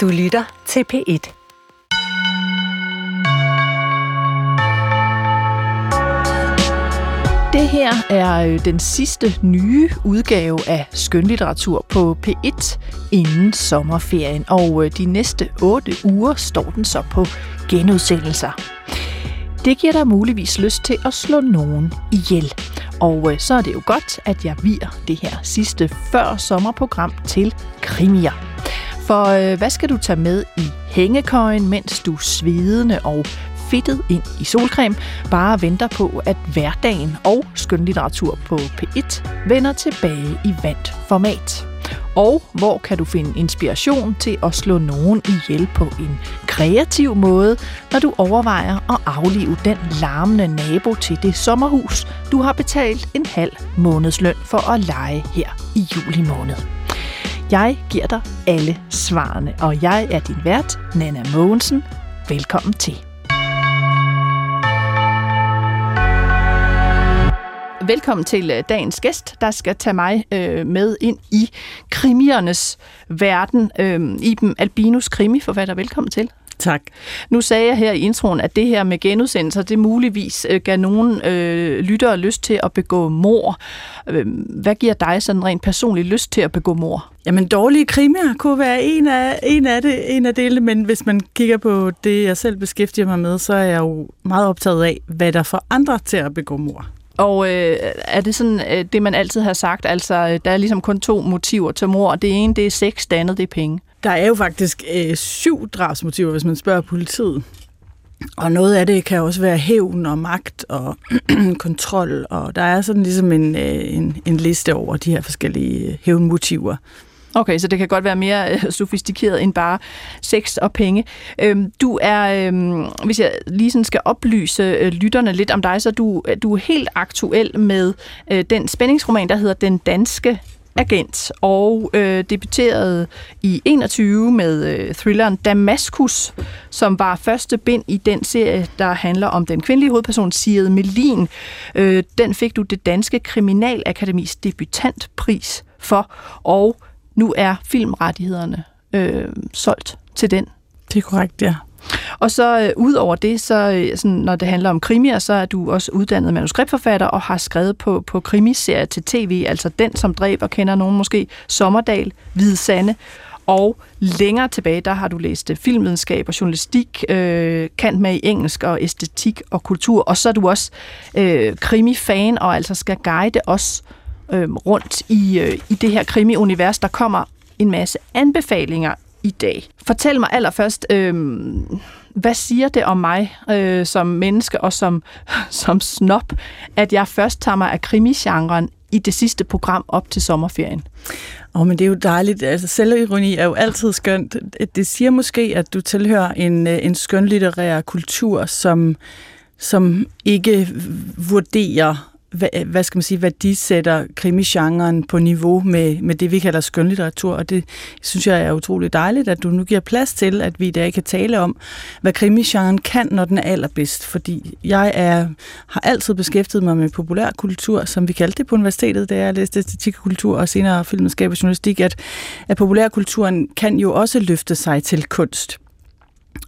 Du lytter til P1. Det her er øh, den sidste nye udgave af skønlitteratur på P1 inden sommerferien, og øh, de næste otte uger står den så på genudsendelser. Det giver dig muligvis lyst til at slå nogen ihjel. Og øh, så er det jo godt, at jeg virer det her sidste før sommerprogram til krimier. For øh, hvad skal du tage med i hængekøjen, mens du svedende og fedtet ind i solcreme, bare venter på, at hverdagen og skønlitteratur på P1 vender tilbage i vandt format. Og hvor kan du finde inspiration til at slå nogen ihjel på en kreativ måde, når du overvejer at aflive den larmende nabo til det sommerhus, du har betalt en halv månedsløn for at lege her i juli måned. Jeg giver dig alle svarene, og jeg er din vært, Nana Mogensen. Velkommen til. Velkommen til øh, dagens gæst, der skal tage mig øh, med ind i krimiernes verden. Øh, Iben Albinus, krimiforfatter. Velkommen til. Tak. Nu sagde jeg her i introen, at det her med genudsendelser, det muligvis øh, gav nogen øh, lyttere lyst til at begå mor. Øh, hvad giver dig sådan rent personligt lyst til at begå mor? Jamen, dårlige krimier kunne være en af, en af, det, en af delene, men hvis man kigger på det, jeg selv beskæftiger mig med, så er jeg jo meget optaget af, hvad der får andre til at begå mor. Og øh, er det sådan øh, det, man altid har sagt? Altså, der er ligesom kun to motiver til mor. Det ene, det er sex, det andet, det er penge. Der er jo faktisk øh, syv drabsmotiver, hvis man spørger politiet. Og noget af det kan også være hævn og magt og kontrol, og der er sådan ligesom en, øh, en, en liste over de her forskellige øh, hævnmotiver. Okay, så det kan godt være mere øh, sofistikeret end bare sex og penge. Øhm, du er, øhm, hvis jeg lige sådan skal oplyse øh, lytterne lidt om dig, så du, øh, du er helt aktuel med øh, den spændingsroman, der hedder Den Danske agent, og øh, debuterede i 21 med øh, thrilleren Damaskus, som var første bind i den serie, der handler om den kvindelige hovedperson, Sigrid Melin. Øh, den fik du det danske Kriminalakademis debutantpris for, og nu er filmrettighederne øh, solgt til den. Det er korrekt, ja. Og så øh, ud over det, så øh, sådan, når det handler om krimier, så er du også uddannet manuskriptforfatter og har skrevet på, på krimiserier til tv, altså Den, som dræber, kender nogen måske, Sommerdal, Hvide Sande, og længere tilbage, der har du læst øh, filmvidenskab og journalistik, øh, kant med i engelsk og æstetik og kultur, og så er du også øh, krimi-fan og altså skal guide os øh, rundt i, øh, i det her krimi-univers. Der kommer en masse anbefalinger i dag. Fortæl mig allerførst, øh, hvad siger det om mig øh, som menneske og som, som snop, at jeg først tager mig af krimigenren i det sidste program op til sommerferien? Åh, oh, men det er jo dejligt. Altså, selvironi er jo altid skønt. Det siger måske, at du tilhører en, øh, en skønlitterær kultur, som, som ikke vurderer hvad, hvad skal man sige, værdisætter krimigenren på niveau med, med det, vi kalder skønlitteratur, og det synes jeg er utroligt dejligt, at du nu giver plads til, at vi i dag kan tale om, hvad krimigenren kan, når den er allerbedst, fordi jeg er, har altid beskæftiget mig med populærkultur, som vi kaldte det på universitetet, da jeg læste æstetik og kultur og senere filmskab og journalistik, at, at populærkulturen kan jo også løfte sig til kunst.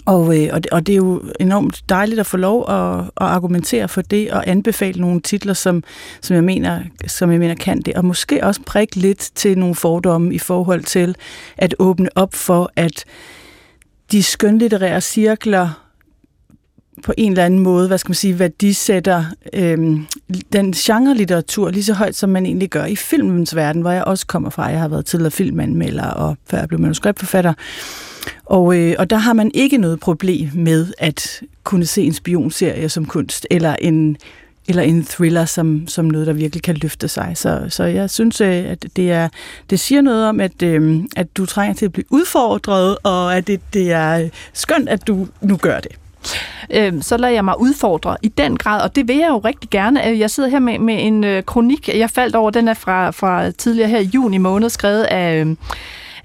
Og, øh, og, det, og det er jo enormt dejligt at få lov at, at argumentere for det og anbefale nogle titler, som, som, jeg mener, som jeg mener kan det. Og måske også prikke lidt til nogle fordomme i forhold til at åbne op for, at de skønlitterære cirkler på en eller anden måde, hvad skal man sige, værdisætter øhm, den genre-litteratur lige så højt, som man egentlig gør i filmens verden, hvor jeg også kommer fra. Jeg har været tidligere filmanmelder, og før jeg blev manuskriptforfatter. Og, øh, og der har man ikke noget problem med at kunne se en spionserie som kunst, eller en, eller en thriller som, som noget, der virkelig kan løfte sig. Så, så jeg synes, øh, at det, er, det siger noget om, at, øh, at du trænger til at blive udfordret, og at det, det er øh, skønt, at du nu gør det. Øhm, så lader jeg mig udfordre i den grad, og det vil jeg jo rigtig gerne. Øh, jeg sidder her med, med en øh, kronik, jeg faldt over, den er fra, fra tidligere her i juni måned, skrevet af øhm,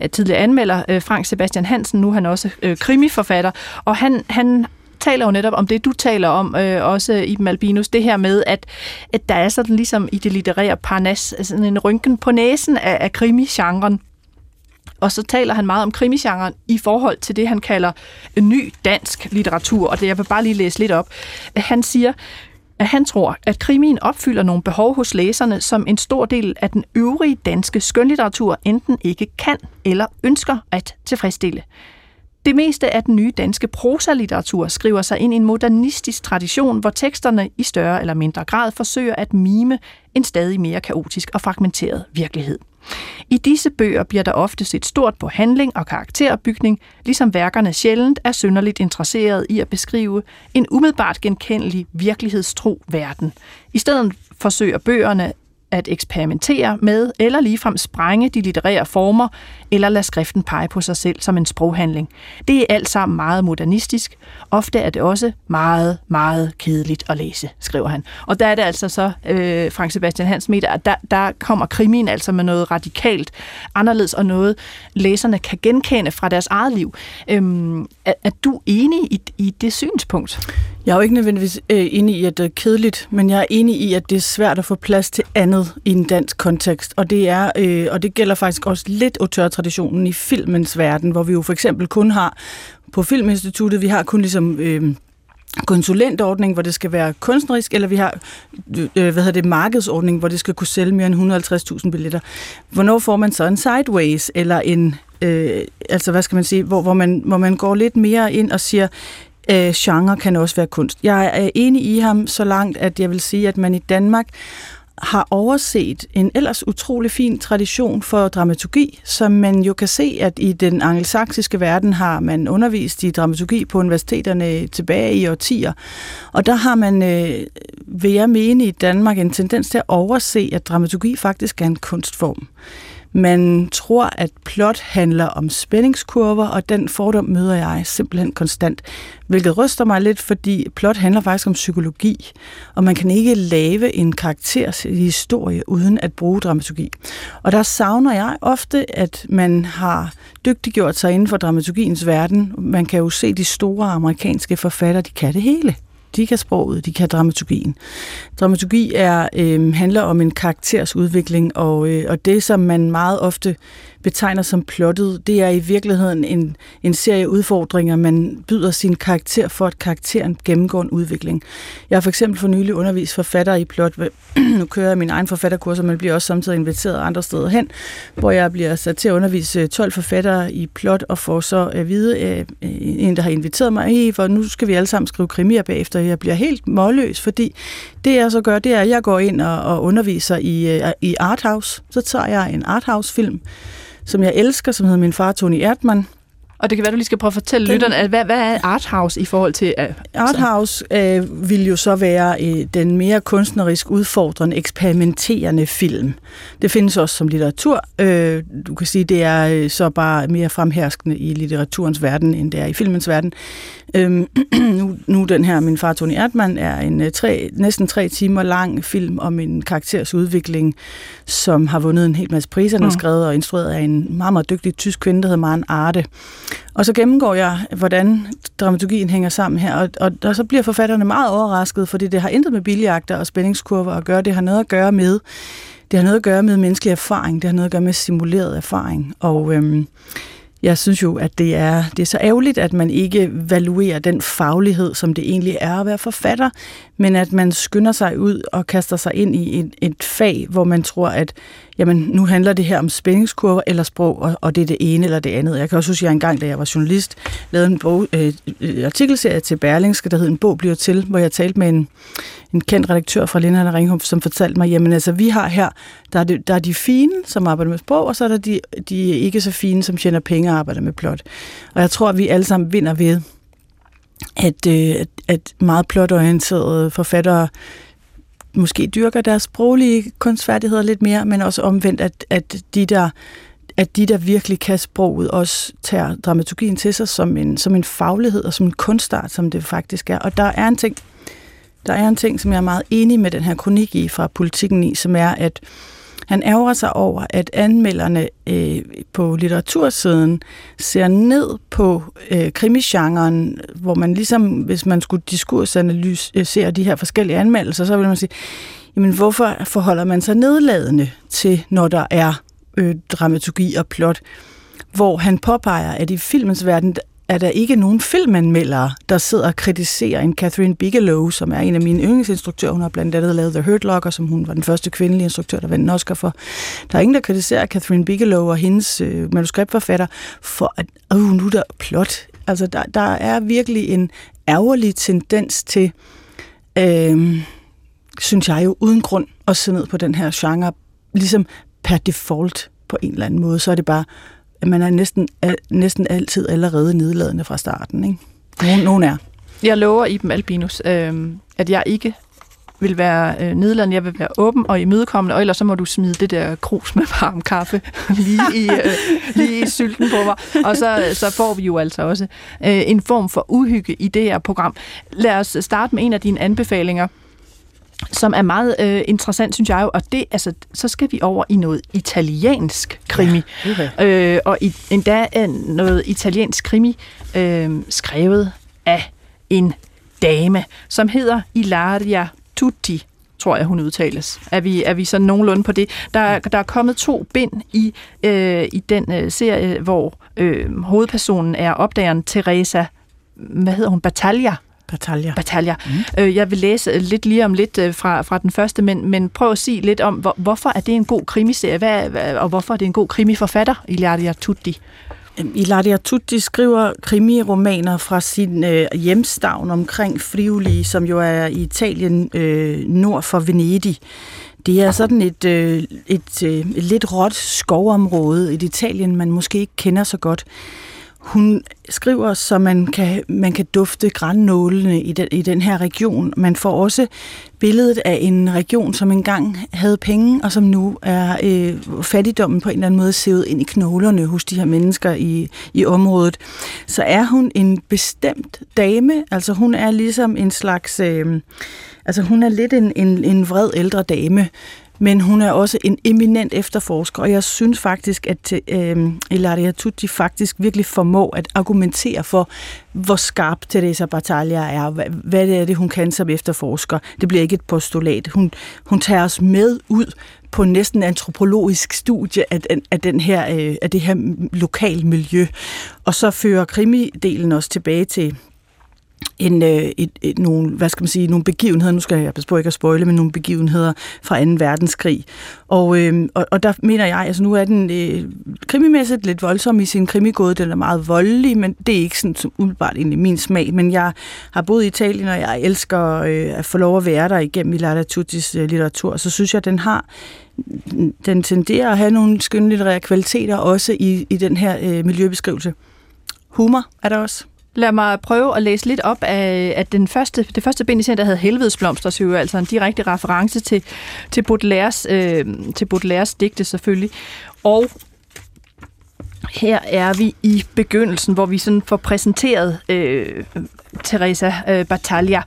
Øh, tidligere anmelder øh, Frank Sebastian Hansen, nu er han også øh, krimiforfatter, og han, han taler jo netop om det, du taler om, øh, også i Malbinus, det her med, at, at der er sådan ligesom i det litterære parnas, sådan en rynken på næsen af, af krimi-genren. og så taler han meget om krimisgenren i forhold til det, han kalder ny dansk litteratur, og det jeg vil bare lige læse lidt op. Han siger, at han tror, at krimien opfylder nogle behov hos læserne, som en stor del af den øvrige danske skønlitteratur enten ikke kan eller ønsker at tilfredsstille. Det meste af den nye danske prosalitteratur skriver sig ind i en modernistisk tradition, hvor teksterne i større eller mindre grad forsøger at mime en stadig mere kaotisk og fragmenteret virkelighed. I disse bøger bliver der ofte set stort på handling og karakterbygning, ligesom værkerne sjældent er synderligt interesseret i at beskrive en umiddelbart genkendelig virkelighedstro verden. I stedet forsøger bøgerne at eksperimentere med eller ligefrem sprænge de litterære former, eller lade skriften pege på sig selv som en sproghandling. Det er alt sammen meget modernistisk. Ofte er det også meget, meget kedeligt at læse, skriver han. Og der er det altså så, øh, Frank Sebastian Hans meter, at der, der kommer krimien altså med noget radikalt anderledes, og noget læserne kan genkende fra deres eget liv. Øhm, er, er du enig i, i det synspunkt? Jeg er jo ikke nødvendigvis øh, enig i, at det er kedeligt, men jeg er enig i, at det er svært at få plads til andet i en dansk kontekst. Og det, er, øh, og det gælder faktisk også lidt traditionen i filmens verden, hvor vi jo for eksempel kun har på Filminstituttet, vi har kun ligesom... Øh, konsulentordning, hvor det skal være kunstnerisk, eller vi har øh, øh hvad hedder det, markedsordning, hvor det skal kunne sælge mere end 150.000 billetter. Hvornår får man så en sideways, eller en, øh, altså hvad skal man sige, hvor, hvor, man, hvor man går lidt mere ind og siger, øh, genre kan også være kunst. Jeg er enig i ham så langt, at jeg vil sige, at man i Danmark har overset en ellers utrolig fin tradition for dramaturgi, som man jo kan se, at i den angelsaksiske verden har man undervist i dramaturgi på universiteterne tilbage i årtier. Og der har man, øh, vil jeg mene, i Danmark en tendens til at overse, at dramaturgi faktisk er en kunstform. Man tror, at plot handler om spændingskurver, og den fordom møder jeg simpelthen konstant. Hvilket ryster mig lidt, fordi plot handler faktisk om psykologi, og man kan ikke lave en karakters historie uden at bruge dramaturgi. Og der savner jeg ofte, at man har dygtiggjort sig inden for dramaturgiens verden. Man kan jo se de store amerikanske forfattere, de kan det hele. De kan sproget, de kan dramaturgien. Dramaturgi er, øh, handler om en karakters udvikling, og, øh, og det, som man meget ofte betegner som plottet, det er i virkeligheden en, en serie udfordringer, man byder sin karakter for, at karakteren gennemgår en udvikling. Jeg har for eksempel for nylig undervist forfatter i plot. nu kører jeg min egen forfatterkurser, men bliver også samtidig inviteret andre steder hen, hvor jeg bliver sat til at undervise øh, 12 forfattere i plot, og får så at vide, øh, øh, en der har inviteret mig, hey, for nu skal vi alle sammen skrive krimier bagefter. Jeg bliver helt målløs, fordi det jeg så gør, det er, at jeg går ind og, og underviser i, i Arthouse. Så tager jeg en Arthouse-film, som jeg elsker, som hedder Min far Tony Erdmann. Og det kan være, du lige skal prøve at fortælle den, lytterne, hvad, hvad er Arthouse i forhold til... Uh, Arthouse øh, vil jo så være øh, den mere kunstnerisk udfordrende, eksperimenterende film. Det findes også som litteratur. Øh, du kan sige, det er øh, så bare mere fremherskende i litteraturens verden, end det er i filmens verden. Øhm, nu, nu den her, min far Tony Erdmann, er en uh, tre, næsten tre timer lang film om en karakters udvikling, som har vundet en hel masse priser. Den er mm. skrevet og instrueret af en meget, meget dygtig tysk kvinde, der hedder Maren Arte. Og så gennemgår jeg, hvordan dramaturgien hænger sammen her, og, og, og så bliver forfatterne meget overrasket, fordi det har intet med biljagter og spændingskurver at gøre. Det har noget at gøre med det har noget at gøre med menneskelig erfaring, det har noget at gøre med simuleret erfaring. Og øhm, jeg synes jo, at det er, det er så ærgerligt, at man ikke valuerer den faglighed, som det egentlig er at være forfatter, men at man skynder sig ud og kaster sig ind i et, et fag, hvor man tror, at jamen, nu handler det her om spændingskurver eller sprog, og, og det er det ene eller det andet. Jeg kan også huske, at jeg engang, da jeg var journalist, lavede en bog, øh, øh artikelserie til Berlingske, der hed En bog bliver til, hvor jeg talte med en, en kendt redaktør fra Lindhavn Ringhof, som fortalte mig, jamen altså, vi har her, der er, det, der er de fine, som arbejder med sprog, og så er der de, de ikke så fine, som tjener penge og arbejder med plot. Og jeg tror, at vi alle sammen vinder ved, at, øh, at, at meget plotorienterede forfattere måske dyrker deres sproglige kunstfærdigheder lidt mere, men også omvendt, at, at de der at de, der virkelig kan sproget, også tager dramaturgien til sig som en, som en faglighed og som en kunstart, som det faktisk er. Og der er en ting, der er en ting, som jeg er meget enig med den her kronik i fra politikken i, som er, at han ærger sig over, at anmelderne øh, på litteratursiden ser ned på øh, krimisgenren, hvor man ligesom, hvis man skulle diskursanalysere øh, de her forskellige anmeldelser, så vil man sige, jamen hvorfor forholder man sig nedladende til, når der er øh, dramaturgi og plot? hvor han påpeger, at i filmens verden er der ikke nogen filmanmeldere, der sidder og kritiserer en Catherine Bigelow, som er en af mine yndlingsinstruktører. Hun har blandt andet lavet The Hurt Locker, som hun var den første kvindelige instruktør, der vandt en Oscar for. Der er ingen, der kritiserer Catherine Bigelow og hendes øh, manuskriptforfatter for, at øh, nu er der plot. Altså, der, der er virkelig en ærgerlig tendens til, øh, synes jeg jo, uden grund at se ned på den her genre, ligesom per default på en eller anden måde, så er det bare at man er næsten, næsten altid allerede nedladende fra starten. Ikke? Nogen, nogen er. Jeg lover Iben Albinus, øh, at jeg ikke vil være øh, nedladende, jeg vil være åben og imødekommende, og ellers så må du smide det der krus med varm kaffe lige i, øh, lige i sylten på mig. Og så, så får vi jo altså også øh, en form for uhygge i det her program. Lad os starte med en af dine anbefalinger som er meget øh, interessant, synes jeg jo, og det, altså, så skal vi over i noget italiensk krimi. Ja, okay. øh, og i, endda noget italiensk krimi, øh, skrevet af en dame, som hedder Ilaria Tutti, tror jeg, hun udtales. Er vi, er vi så nogenlunde på det? Der, der er kommet to bind i, øh, i den øh, serie, hvor øh, hovedpersonen er opdageren Teresa, hvad hedder hun, Battaglia, Batalja. Batalja. Mm. Øh, jeg vil læse lidt lige om lidt øh, fra, fra den første, men, men prøv at sige lidt om, hvor, hvorfor er det en god krimiserie, hvad, og hvorfor er det en god krimiforfatter, Ilaria Tutti? Ilaria Tutti skriver krimiromaner fra sin øh, hjemstavn omkring Friuli, som jo er i Italien øh, nord for Venedig. Det er sådan et, øh, et, øh, et lidt råt skovområde i Italien, man måske ikke kender så godt. Hun skriver, så man kan, man kan dufte grænnålene i den, i den her region. Man får også billedet af en region, som engang havde penge, og som nu er øh, fattigdommen på en eller anden måde sævet ind i knoglerne hos de her mennesker i, i området. Så er hun en bestemt dame, altså hun er ligesom en slags... Øh, altså hun er lidt en, en, en vred ældre dame, men hun er også en eminent efterforsker, og jeg synes faktisk, at øh, Ilaria Tutti faktisk virkelig formår at argumentere for, hvor skarp Teresa Battaglia er, hvad, hvad det er det, hun kan som efterforsker. Det bliver ikke et postulat. Hun, hun tager os med ud på næsten antropologisk studie af, den, af, den her, øh, af det her lokal miljø. Og så fører krimidelen os tilbage til en, et, et, et, nogle, hvad skal man sige, nogle begivenheder, nu skal jeg passe på ikke at spoile, men nogle begivenheder fra 2. verdenskrig. Og, øh, og, og der mener jeg, altså nu er den øh, krimimæssigt lidt voldsom i sin krimigåde, den er meget voldelig, men det er ikke sådan som umiddelbart egentlig min smag, men jeg har boet i Italien, og jeg elsker øh, at få lov at være der igennem i Tuttis øh, litteratur, så synes jeg, at den har den tenderer at have nogle skønlitterære kvaliteter også i, i den her øh, miljøbeskrivelse. Humor er der også. Lad mig prøve at læse lidt op af, at den første, det første bind i serien, der hedder Helvedesblomster, så jo altså en direkte reference til, til, Baudelaires, øh, til Baudelaires digte selvfølgelig. Og her er vi i begyndelsen, hvor vi sådan får præsenteret øh, Teresa øh, Battaglia.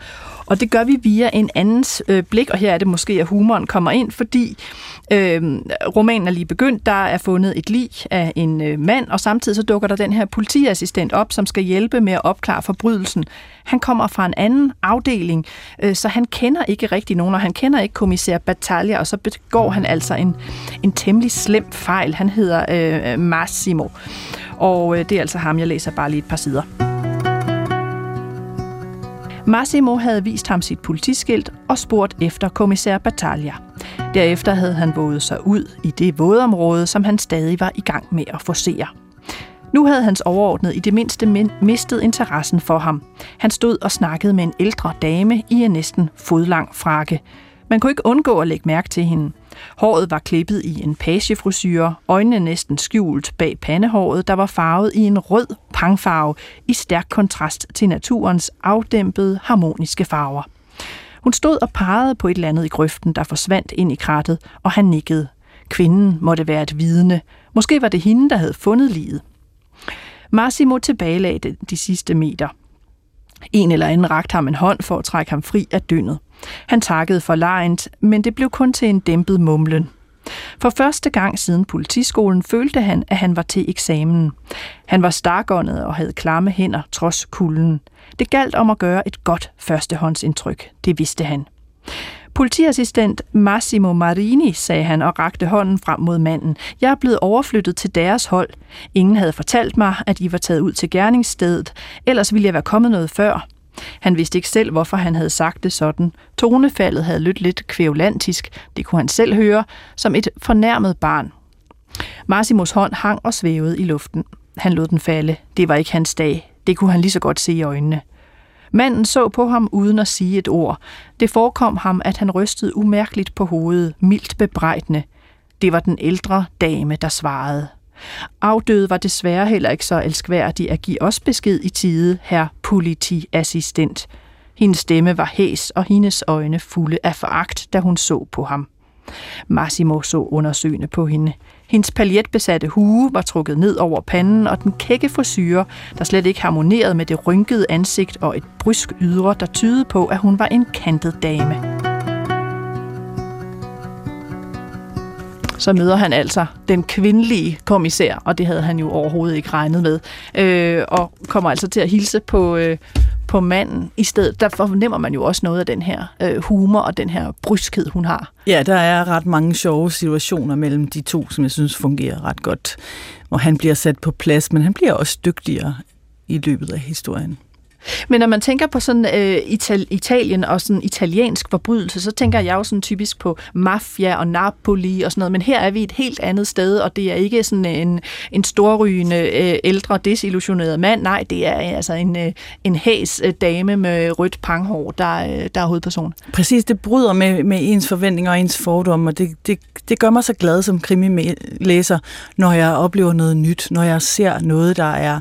Og det gør vi via en andens øh, blik, og her er det måske, at humoren kommer ind, fordi øh, romanen er lige begyndt. Der er fundet et lig af en øh, mand, og samtidig så dukker der den her politiassistent op, som skal hjælpe med at opklare forbrydelsen. Han kommer fra en anden afdeling, øh, så han kender ikke rigtig nogen, og han kender ikke kommissær Battaglia, og så begår han altså en, en temmelig slem fejl. Han hedder øh, Massimo, og øh, det er altså ham, jeg læser bare lige et par sider. Massimo havde vist ham sit politiskilt og spurgt efter kommissær Battaglia. Derefter havde han våget sig ud i det vådområde, som han stadig var i gang med at forsere. Nu havde hans overordnede i det mindste mistet interessen for ham. Han stod og snakkede med en ældre dame i en næsten fodlang frakke. Man kunne ikke undgå at lægge mærke til hende. Håret var klippet i en pagefrisyre, øjnene næsten skjult bag pandehåret, der var farvet i en rød pangfarve i stærk kontrast til naturens afdæmpede, harmoniske farver. Hun stod og pegede på et eller andet i grøften, der forsvandt ind i krattet, og han nikkede. Kvinden måtte være et vidne. Måske var det hende, der havde fundet livet. Massimo tilbagelagde de sidste meter. En eller anden rakte ham en hånd for at trække ham fri af dyndet. Han takkede for lejent, men det blev kun til en dæmpet mumlen. For første gang siden politiskolen følte han, at han var til eksamen. Han var stakåndet og havde klamme hænder trods kulden. Det galt om at gøre et godt førstehåndsindtryk, det vidste han. Politiassistent Massimo Marini, sagde han og rakte hånden frem mod manden. Jeg er blevet overflyttet til deres hold. Ingen havde fortalt mig, at I var taget ud til gerningsstedet, ellers ville jeg være kommet noget før. Han vidste ikke selv, hvorfor han havde sagt det sådan. Tonefaldet havde lyttet lidt kvævlantisk, det kunne han selv høre, som et fornærmet barn. Massimos hånd hang og svævede i luften. Han lod den falde. Det var ikke hans dag. Det kunne han lige så godt se i øjnene. Manden så på ham uden at sige et ord. Det forekom ham, at han rystede umærkeligt på hovedet, mildt bebrejdende. Det var den ældre dame, der svarede. Afdøde var desværre heller ikke så elskværdig at give os besked i tide, herr politiassistent. Hendes stemme var hæs, og hendes øjne fulde af foragt, da hun så på ham. Massimo så undersøgende på hende. Hendes paljetbesatte hue var trukket ned over panden, og den kække frisyre, der slet ikke harmonerede med det rynkede ansigt og et brysk ydre, der tydede på, at hun var en kantet dame. Så møder han altså den kvindelige kommissær, og det havde han jo overhovedet ikke regnet med, øh, og kommer altså til at hilse på, øh, på manden i stedet. Der fornemmer man jo også noget af den her øh, humor og den her bryskhed, hun har. Ja, der er ret mange sjove situationer mellem de to, som jeg synes fungerer ret godt, hvor han bliver sat på plads, men han bliver også dygtigere i løbet af historien. Men når man tænker på sådan øh, Ital- Italien og sådan italiensk forbrydelse, så tænker jeg jo sådan typisk på mafia og Napoli og sådan noget, men her er vi et helt andet sted, og det er ikke sådan en, en storrygende, øh, ældre, desillusioneret mand, nej, det er øh, altså en, øh, en hæs øh, dame med rødt panghår, der, øh, der er hovedperson. Præcis, det bryder med, med ens forventninger og ens fordomme, og det, det, det gør mig så glad som krimilæser, når jeg oplever noget nyt, når jeg ser noget, der er,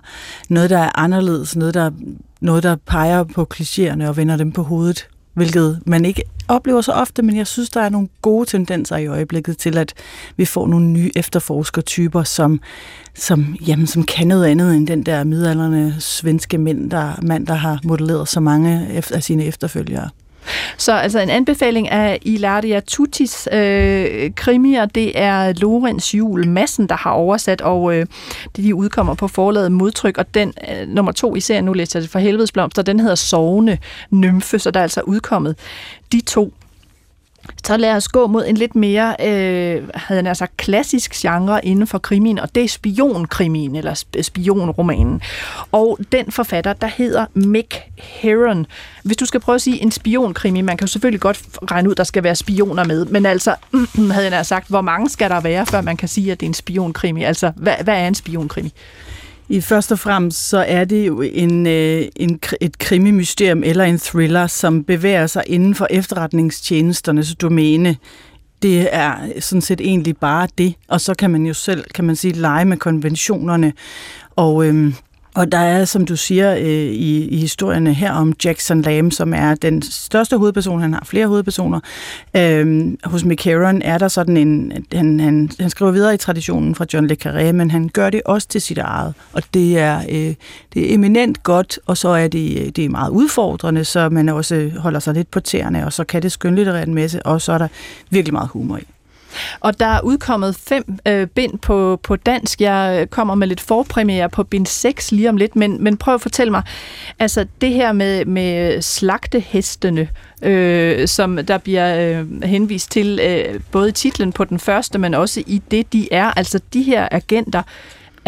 noget, der er anderledes, noget, der noget, der peger på klichéerne og vender dem på hovedet, hvilket man ikke oplever så ofte, men jeg synes, der er nogle gode tendenser i øjeblikket til, at vi får nogle nye efterforskertyper, som, som, jamen, som kan noget andet end den der midalderne svenske mænd, der, mand, der har modelleret så mange af sine efterfølgere. Så altså en anbefaling af Ilaria Tutis øh, krimier, det er Lorenz Jul Massen, der har oversat, og øh, de udkommer på forlaget modtryk, og den øh, nummer to i serien, nu læser jeg det for helvedes blomster, den hedder Sovende Nymfe, så der er altså udkommet de to så lad os gå mod en lidt mere, øh, havde jeg sagt, klassisk genre inden for krimin, og det er spionkrimin, eller spionromanen. Og den forfatter, der hedder Mick Heron. Hvis du skal prøve at sige en spionkrimi, man kan jo selvfølgelig godt regne ud, der skal være spioner med, men altså, havde jeg sagt, hvor mange skal der være, før man kan sige, at det er en spionkrimi? Altså, hvad, hvad er en spionkrimi? I først og fremmest så er det jo en, øh, en, et krimimysterium eller en thriller, som bevæger sig inden for efterretningstjenesternes domæne. Det er sådan set egentlig bare det, og så kan man jo selv, kan man sige, lege med konventionerne. Og øhm, og der er, som du siger øh, i, i historierne her om Jackson Lamb, som er den største hovedperson, han har flere hovedpersoner. Øh, hos McCarron er der sådan en, han, han, han skriver videre i traditionen fra John le Carré, men han gør det også til sit eget. Og det er, øh, det er eminent godt, og så er det, øh, det er meget udfordrende, så man også holder sig lidt på tæerne, og så kan det skønlitterært en masse, og så er der virkelig meget humor i. Og der er udkommet fem øh, bind på, på dansk. Jeg kommer med lidt forpremiere på bind 6 lige om lidt, men, men prøv at fortælle mig, altså det her med, med slagtehestene, øh, som der bliver øh, henvist til øh, både i titlen på den første, men også i det, de er. Altså de her agenter,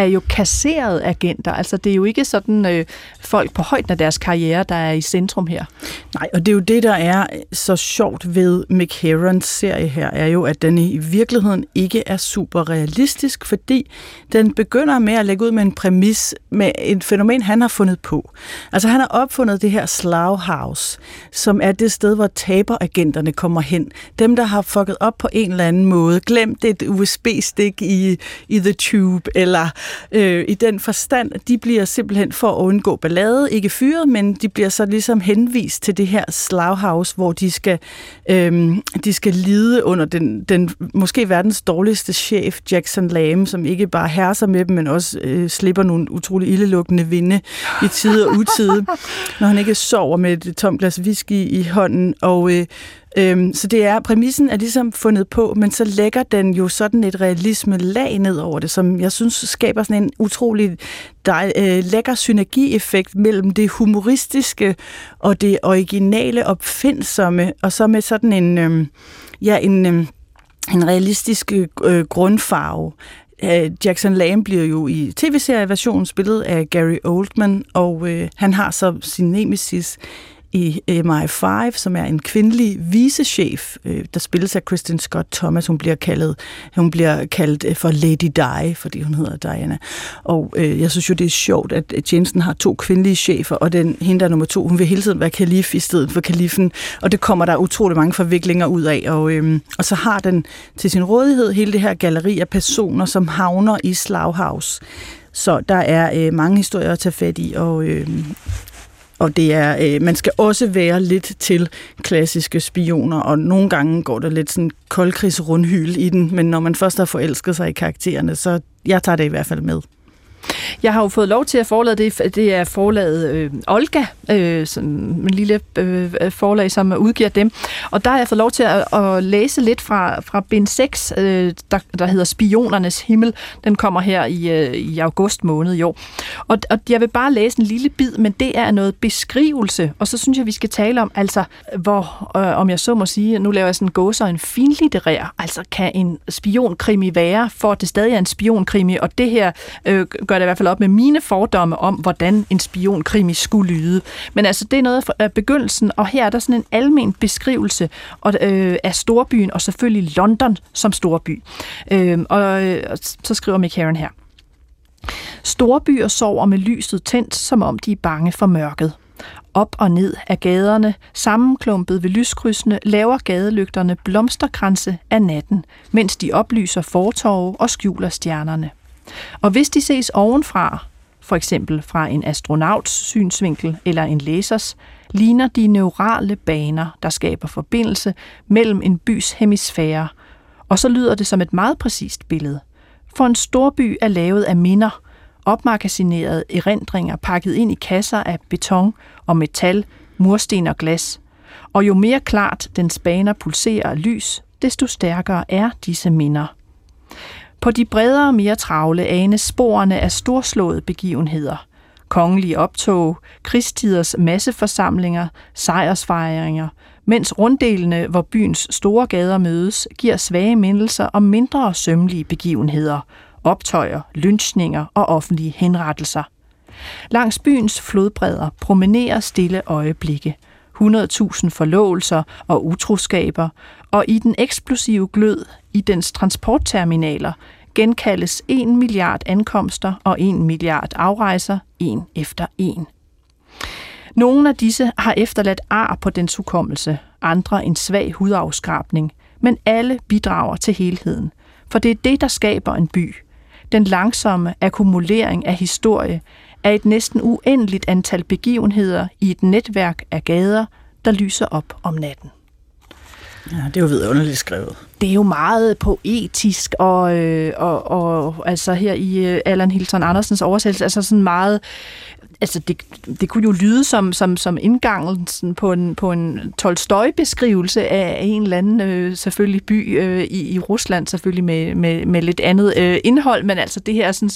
er jo kasserede agenter. Altså det er jo ikke sådan øh, folk på højden af deres karriere, der er i centrum her. Nej, og det er jo det, der er så sjovt ved McHerons serie her, er jo, at den i virkeligheden ikke er super realistisk, fordi den begynder med at lægge ud med en præmis med et fænomen, han har fundet på. Altså han har opfundet det her Slough House, som er det sted, hvor taberagenterne kommer hen. Dem, der har fucket op på en eller anden måde, glemt et USB-stik i, i The Tube, eller øh, i den forstand, de bliver simpelthen for at undgå ballade, ikke fyret, men de bliver så ligesom henvist til det her slaghouse, hvor de skal, øh, de skal lide under den, den måske verdens dårligste chef, Jackson Lamb, som ikke bare herser med dem, men også øh, slipper nogle utrolig ildelukkende vinde i tid og utide, når han ikke sover med et tomt glas whisky i hånden, og, øh, Øhm, så det er, præmissen er ligesom fundet på, men så lægger den jo sådan et realisme lag ned over det, som jeg synes skaber sådan en utrolig dej, øh, lækker synergieffekt mellem det humoristiske og det originale opfindsomme, og så med sådan en, øh, ja, en, øh, en realistisk øh, grundfarve. Øh, Jackson Lamb bliver jo i tv-serieversionen spillet af Gary Oldman, og øh, han har så sin nemesis i MI5, som er en kvindelig visechef, øh, der spilles af Kristen Scott Thomas. Hun bliver kaldet, hun bliver kaldt øh, for Lady Di, fordi hun hedder Diana. Og øh, jeg synes jo, det er sjovt, at Jensen har to kvindelige chefer, og den, hende der er nummer to, hun vil hele tiden være kalif i stedet for kalifen, og det kommer der utrolig mange forviklinger ud af. Og, øh, og så har den til sin rådighed hele det her galleri af personer, som havner i Slaghaus. Så der er øh, mange historier at tage fat i, og, øh, og det er, øh, man skal også være lidt til klassiske spioner, og nogle gange går der lidt sådan koldkrigsrundhyl i den, men når man først har forelsket sig i karaktererne, så jeg tager det i hvert fald med. Jeg har jo fået lov til at forlade det. Det er forlaget øh, Olga, øh, som en lille øh, forlag, som udgiver dem. Og der har jeg fået lov til at, at læse lidt fra, fra bind 6, øh, der, der hedder Spionernes Himmel. Den kommer her i, øh, i august måned i år. Og, og jeg vil bare læse en lille bid, men det er noget beskrivelse. Og så synes jeg, vi skal tale om, altså, hvor, øh, om jeg så må sige, nu laver jeg sådan en gåse og en finlitterær. Altså, kan en spionkrimi være, for at det stadig er en spionkrimi? Og det her øh, gør det i hvert fald op med mine fordomme om, hvordan en spionkrimi skulle lyde. Men altså, det er noget af begyndelsen, og her er der sådan en almen beskrivelse øh, af storbyen, og selvfølgelig London som storby. Øh, og, øh, så skriver Mick her. Storbyer sover med lyset tændt, som om de er bange for mørket. Op og ned af gaderne, sammenklumpet ved lyskrydsene, laver gadelygterne blomsterkranse af natten, mens de oplyser fortorve og skjuler stjernerne. Og hvis de ses ovenfra, for eksempel fra en astronauts synsvinkel eller en læsers, ligner de neurale baner, der skaber forbindelse mellem en bys hemisfære, og så lyder det som et meget præcist billede. For en storby er lavet af minder, opmagasinerede erindringer pakket ind i kasser af beton og metal, mursten og glas. Og jo mere klart den baner pulserer af lys, desto stærkere er disse minder. På de bredere, mere travle anes sporene af storslåede begivenheder. Kongelige optog, krigstiders masseforsamlinger, sejrsfejringer, mens runddelene, hvor byens store gader mødes, giver svage mindelser om mindre sømmelige begivenheder, optøjer, lynchninger og offentlige henrettelser. Langs byens flodbredder promenerer stille øjeblikke – 100.000 forlovelser og utroskaber, og i den eksplosive glød i dens transportterminaler genkaldes 1 milliard ankomster og 1 milliard afrejser, en efter en. Nogle af disse har efterladt ar på dens hukommelse, andre en svag hudafskrabning, men alle bidrager til helheden, for det er det, der skaber en by. Den langsomme akkumulering af historie er et næsten uendeligt antal begivenheder i et netværk af gader, der lyser op om natten. Ja, det er jo vidunderligt skrevet. Det er jo meget poetisk, og, øh, og, og altså her i øh, Allan Hilton Andersens oversættelse, altså sådan meget altså det, det kunne jo lyde som, som, som indgangen sådan på en, på en Tolstoj-beskrivelse af en eller anden øh, selvfølgelig by øh, i, i Rusland, selvfølgelig med, med, med lidt andet øh, indhold, men altså det her sådan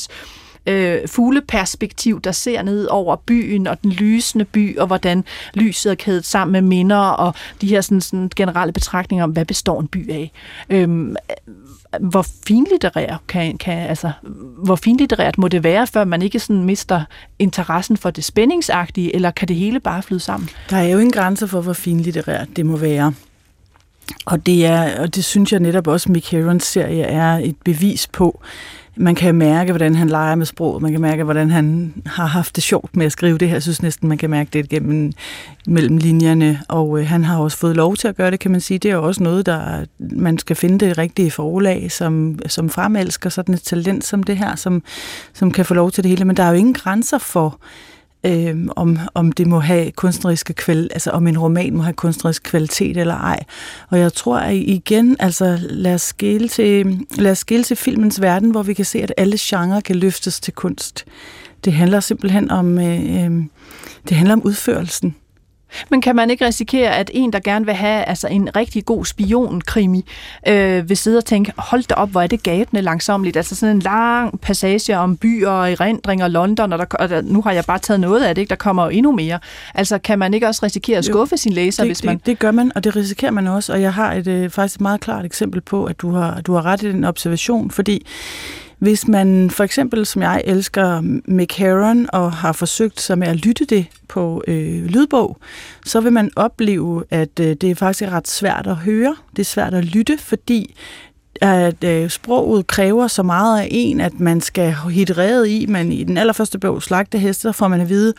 øh, fugleperspektiv, der ser ned over byen og den lysende by, og hvordan lyset er kædet sammen med minder, og de her sådan, sådan generelle betragtninger om, hvad består en by af. Øhm, hvor finlitterært kan, kan, altså, hvor finlitterært må det være, før man ikke sådan mister interessen for det spændingsagtige, eller kan det hele bare flyde sammen? Der er jo en grænse for, hvor finlitterært det må være. Og det, er, og det synes jeg netop også, Mick Herons serie er et bevis på, man kan mærke, hvordan han leger med sproget. Man kan mærke, hvordan han har haft det sjovt med at skrive det her. Jeg synes næsten, man kan mærke det gennem mellem linjerne. Og øh, han har også fået lov til at gøre det, kan man sige. Det er også noget, der man skal finde det rigtige forlag, som, som fremelsker sådan et talent som det her, som, som kan få lov til det hele. Men der er jo ingen grænser for, øh, øh, om, om det må have kunstneriske kval, altså om en roman må have kunstnerisk kvalitet eller ej. Og jeg tror at igen, altså lad os skille til, lad os skille til filmens verden, hvor vi kan se, at alle genrer kan løftes til kunst. Det handler simpelthen om, øh, øh, det handler om udførelsen. Men kan man ikke risikere, at en, der gerne vil have altså en rigtig god spionkrimi, øh, vil sidde og tænke, hold da op, hvor er det gabende langsomligt. Altså sådan en lang passage om byer og erindring og London, og, der, og der, nu har jeg bare taget noget af det, ikke? der kommer jo endnu mere. Altså kan man ikke også risikere at skuffe jo, sin læser, det, hvis man... Det, det gør man, og det risikerer man også, og jeg har et øh, faktisk et meget klart eksempel på, at du har, du har ret i den observation, fordi hvis man for eksempel, som jeg elsker McCarron og har forsøgt sig med at lytte det på øh, lydbog, så vil man opleve, at øh, det er faktisk ret svært at høre. Det er svært at lytte, fordi at øh, sproget kræver så meget af en, at man skal hitte i. Men i den allerførste bog, Slagte Hester, får man at vide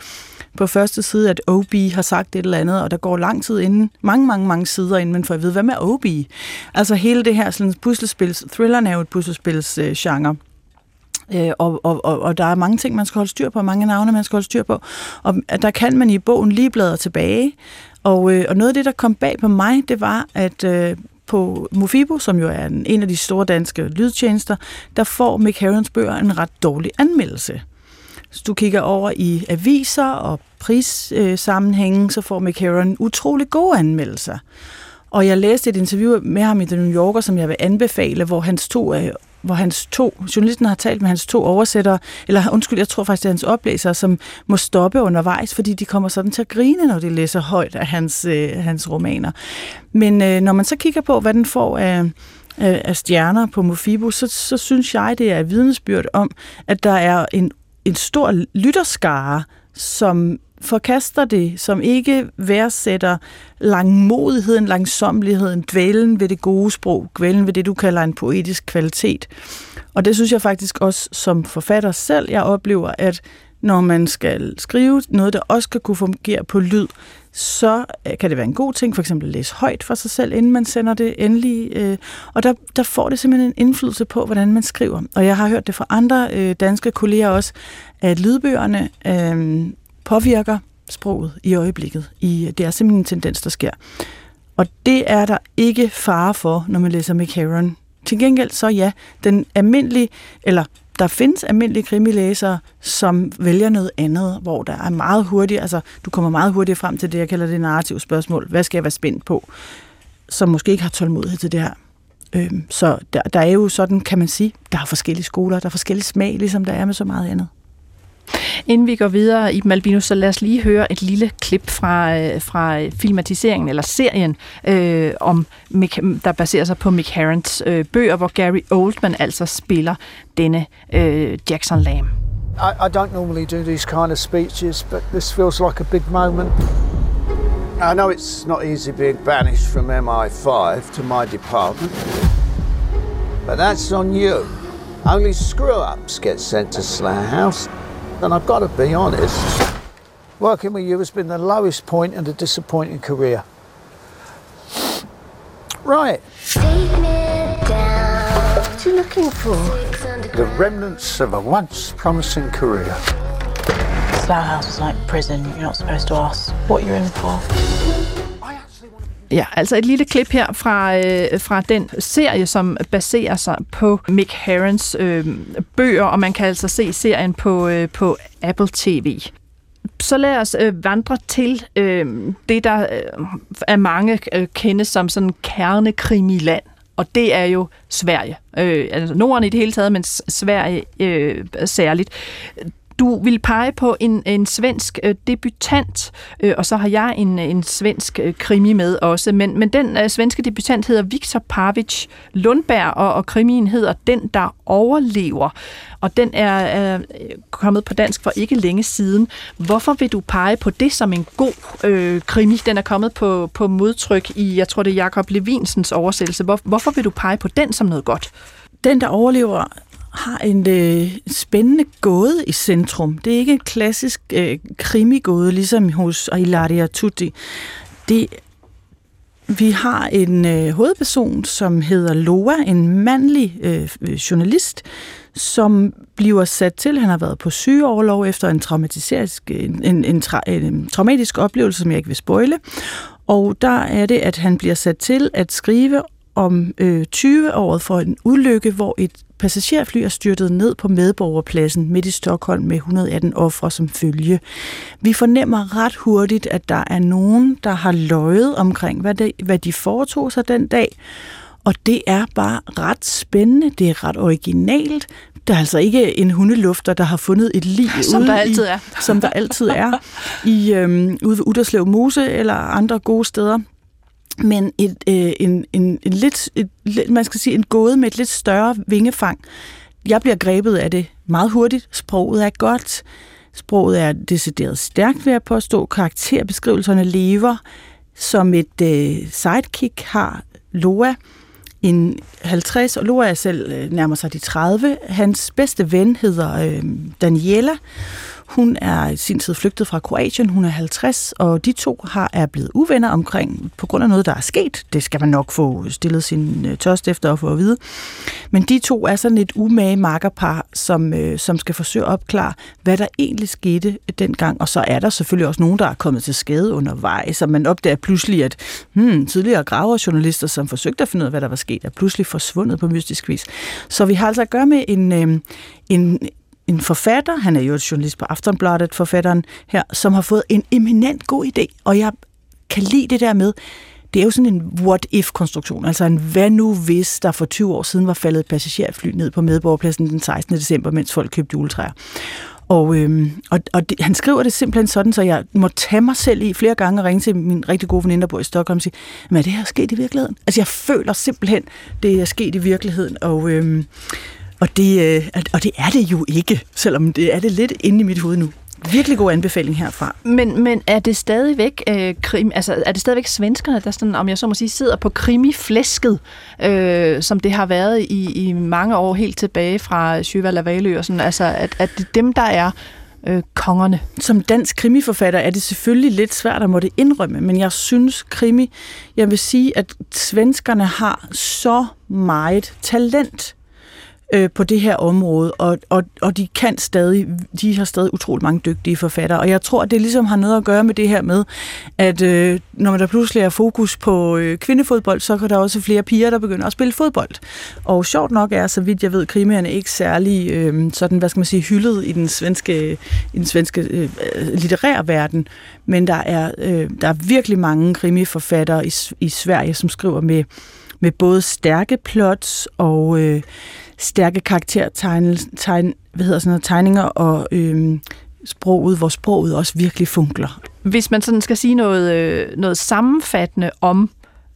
på første side, at OB har sagt et eller andet, og der går lang tid inden, mange, mange, mange sider inden man får at vide, hvad med OB? Altså hele det her sådan puslespils, thrilleren er jo et puslespils øh, genre. Øh, og, og, og, og der er mange ting, man skal holde styr på, mange navne, man skal holde styr på. Og der kan man i bogen lige bladre tilbage. Og, øh, og noget af det, der kom bag på mig, det var, at øh, på Mofibo, som jo er en, en af de store danske lydtjenester, der får Mick bøger en ret dårlig anmeldelse. Hvis du kigger over i aviser og prissammenhængen, øh, så får Mick utrolig gode anmeldelser. Og jeg læste et interview med ham i The New Yorker, som jeg vil anbefale, hvor hans to øh, hvor hans to, journalisten har talt med hans to oversættere, eller undskyld, jeg tror faktisk, det er hans oplæsere, som må stoppe undervejs, fordi de kommer sådan til at grine, når de læser højt af hans, øh, hans romaner. Men øh, når man så kigger på, hvad den får af, øh, af stjerner på Mofibo, så, så synes jeg, det er vidnesbyrd om, at der er en, en stor lytterskare, som forkaster det, som ikke værdsætter langmodigheden, langsomligheden, dvælen ved det gode sprog, dvælen ved det, du kalder en poetisk kvalitet. Og det synes jeg faktisk også som forfatter selv, jeg oplever, at når man skal skrive noget, der også kan kunne fungere på lyd, så øh, kan det være en god ting, for eksempel at læse højt for sig selv, inden man sender det endelig. Øh, og der, der får det simpelthen en indflydelse på, hvordan man skriver. Og jeg har hørt det fra andre øh, danske kolleger også, at lydbøgerne øh, påvirker sproget i øjeblikket. I, det er simpelthen en tendens, der sker. Og det er der ikke fare for, når man læser McCarron. Til gengæld så ja, den almindelige, eller der findes almindelige krimilæsere, som vælger noget andet, hvor der er meget hurtigt, altså du kommer meget hurtigt frem til det, jeg kalder det narrative spørgsmål. Hvad skal jeg være spændt på? Som måske ikke har tålmodighed til det her. Øhm, så der, der er jo sådan, kan man sige, der er forskellige skoler, der er forskellige smag, ligesom der er med så meget andet. Inden vi går videre i Malbino, så lad os lige høre et lille klip fra, øh, fra filmatiseringen, eller serien, øh, om Mick, der baserer sig på Mick Herrons øh, bøger, hvor Gary Oldman altså spiller denne øh, Jackson Lamb. I, I don't normally do these kind of speeches, but this feels like a big moment. I know it's not easy being banished from MI5 to my department, but that's on you. Only screw-ups get sent to Slayer House. And I've got to be honest, working with you has been the lowest point in a disappointing career. Right. What are you looking for? The remnants of a once promising career. Slough House is like prison. You're not supposed to ask what you're in for. Ja, altså et lille klip her fra, øh, fra den serie, som baserer sig på Mick Herrons øh, bøger, og man kan altså se serien på, øh, på Apple TV. Så lad os øh, vandre til øh, det, der øh, er mange øh, kendes som sådan kernekrimiland. Og det er jo Sverige. Øh, altså Norden i det hele taget, men Sverige øh, særligt. Du vil pege på en, en svensk øh, debutant, øh, og så har jeg en, øh, en svensk øh, krimi med også. Men, men den øh, svenske debutant hedder Viktor Pavic Lundberg, og, og krimien hedder Den, der overlever. Og den er, er øh, kommet på dansk for ikke længe siden. Hvorfor vil du pege på det som en god øh, krimi? Den er kommet på, på modtryk i, jeg tror det er Jakob Levinsens oversættelse. Hvor, hvorfor vil du pege på den som noget godt? Den, der overlever, har en øh, spændende gåde i centrum. Det er ikke en klassisk øh, krimigåde, ligesom hos Ilaria Tutti. Det, vi har en øh, hovedperson, som hedder Loa, en mandlig øh, journalist, som bliver sat til, han har været på sygeoverlov efter en traumatisk, en, en, en, tra, en traumatisk oplevelse, som jeg ikke vil spoile. Og der er det, at han bliver sat til at skrive om øh, 20-året for en ulykke, hvor et passagerfly er styrtet ned på medborgerpladsen midt i Stockholm med 118 ofre som følge. Vi fornemmer ret hurtigt, at der er nogen, der har løjet omkring, hvad, det, hvad de foretog sig den dag, og det er bare ret spændende, det er ret originalt. Der er altså ikke en hundelufter, der har fundet et lig Som ude der altid i, er. som der altid er i øhm, ude ved Udderslev Mose eller andre gode steder. Men et, øh, en, en, en lidt, et, lidt, man skal sige, en gåde med et lidt større vingefang. Jeg bliver grebet af det meget hurtigt. Sproget er godt. Sproget er decideret stærkt, vil jeg påstå. Karakterbeskrivelserne lever. Som et øh, sidekick har Loa en 50, og Loa er selv øh, nærmer sig de 30. Hans bedste ven hedder øh, Daniela. Hun er i sin tid flygtet fra Kroatien, hun er 50, og de to har er blevet uvenner omkring, på grund af noget, der er sket. Det skal man nok få stillet sin øh, tørst efter at få at vide. Men de to er sådan et umage makkerpar, som, øh, som skal forsøge at opklare, hvad der egentlig skete dengang. Og så er der selvfølgelig også nogen, der er kommet til skade undervejs, så man opdager pludselig, at hmm, tidligere graverjournalister, som forsøgte at finde ud af, hvad der var sket, er pludselig forsvundet på mystisk vis. Så vi har altså at gøre med en, øh, en, en forfatter, han er jo et journalist på Aftonbladet, forfatteren her, som har fået en eminent god idé, og jeg kan lide det der med, det er jo sådan en what-if-konstruktion, altså en hvad nu hvis der for 20 år siden var faldet et passagerfly ned på medborgerpladsen den 16. december, mens folk købte juletræer. Og, øhm, og, og det, han skriver det simpelthen sådan, så jeg må tage mig selv i flere gange og ringe til min rigtig gode veninde, der bor i Stockholm og sige, men er det her sket i virkeligheden? Altså jeg føler simpelthen, det er sket i virkeligheden, og, øhm, og, det, øh, og det er det jo ikke, selvom det er det lidt inde i mit hoved nu. Virkelig god anbefaling herfra. Men, men er det stadigvæk øh, krim, altså er det stadigvæk svenskerne, der sådan, om jeg så må sige, sidder på krimiflæsket, øh, som det har været i, i mange år helt tilbage fra Sjøvald og Valø og sådan, altså at, at det er dem, der er øh, kongerne. Som dansk krimiforfatter er det selvfølgelig lidt svært at måtte indrømme, men jeg synes krimi, jeg vil sige, at svenskerne har så meget talent øh, på det her område, og, og, og de kan stadig, de har stadig utrolig mange dygtige forfattere, og jeg tror, at det ligesom har noget at gøre med det her med, at øh, når der pludselig er fokus på øh, kvindefodbold, så kan der også flere piger, der begynder at spille fodbold. Og sjovt nok er, så vidt jeg ved, krimierne ikke særlig øh, sådan, hvad skal man sige, hyldet i den svenske, i den svenske øh, litterære verden, men der er, øh, der er virkelig mange krimiforfattere i, i Sverige, som skriver med, med både stærke plots og øh, stærke karaktertegn, tegn, hvad hedder sådan noget, tegninger og øh, sproget, hvor sproget også virkelig funkler. Hvis man sådan skal sige noget, øh, noget sammenfattende om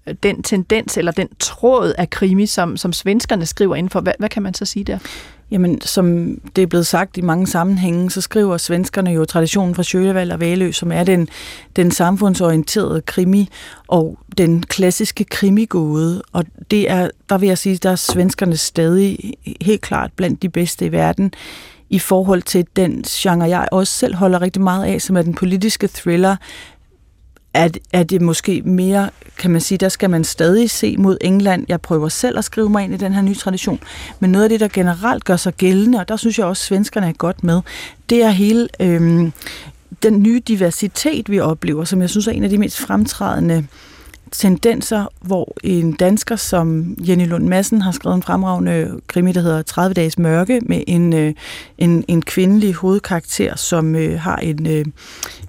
øh, den tendens eller den tråd af krimi, som, som svenskerne skriver indenfor, hvad, hvad kan man så sige der? Jamen, som det er blevet sagt i mange sammenhænge, så skriver svenskerne jo traditionen fra Sjølevald og Valø, som er den, den samfundsorienterede krimi og den klassiske krimigåde. Og det er, der vil jeg sige, der er svenskerne stadig helt klart blandt de bedste i verden i forhold til den genre, jeg også selv holder rigtig meget af, som er den politiske thriller, er, er det måske mere, kan man sige, der skal man stadig se mod England. Jeg prøver selv at skrive mig ind i den her nye tradition. Men noget af det, der generelt gør sig gældende, og der synes jeg også, at svenskerne er godt med, det er hele øh, den nye diversitet, vi oplever, som jeg synes er en af de mest fremtrædende tendenser, hvor en dansker som Jenny Lund Madsen har skrevet en fremragende krimi, der hedder 30 dages mørke, med en, øh, en, en kvindelig hovedkarakter, som øh, har en, øh,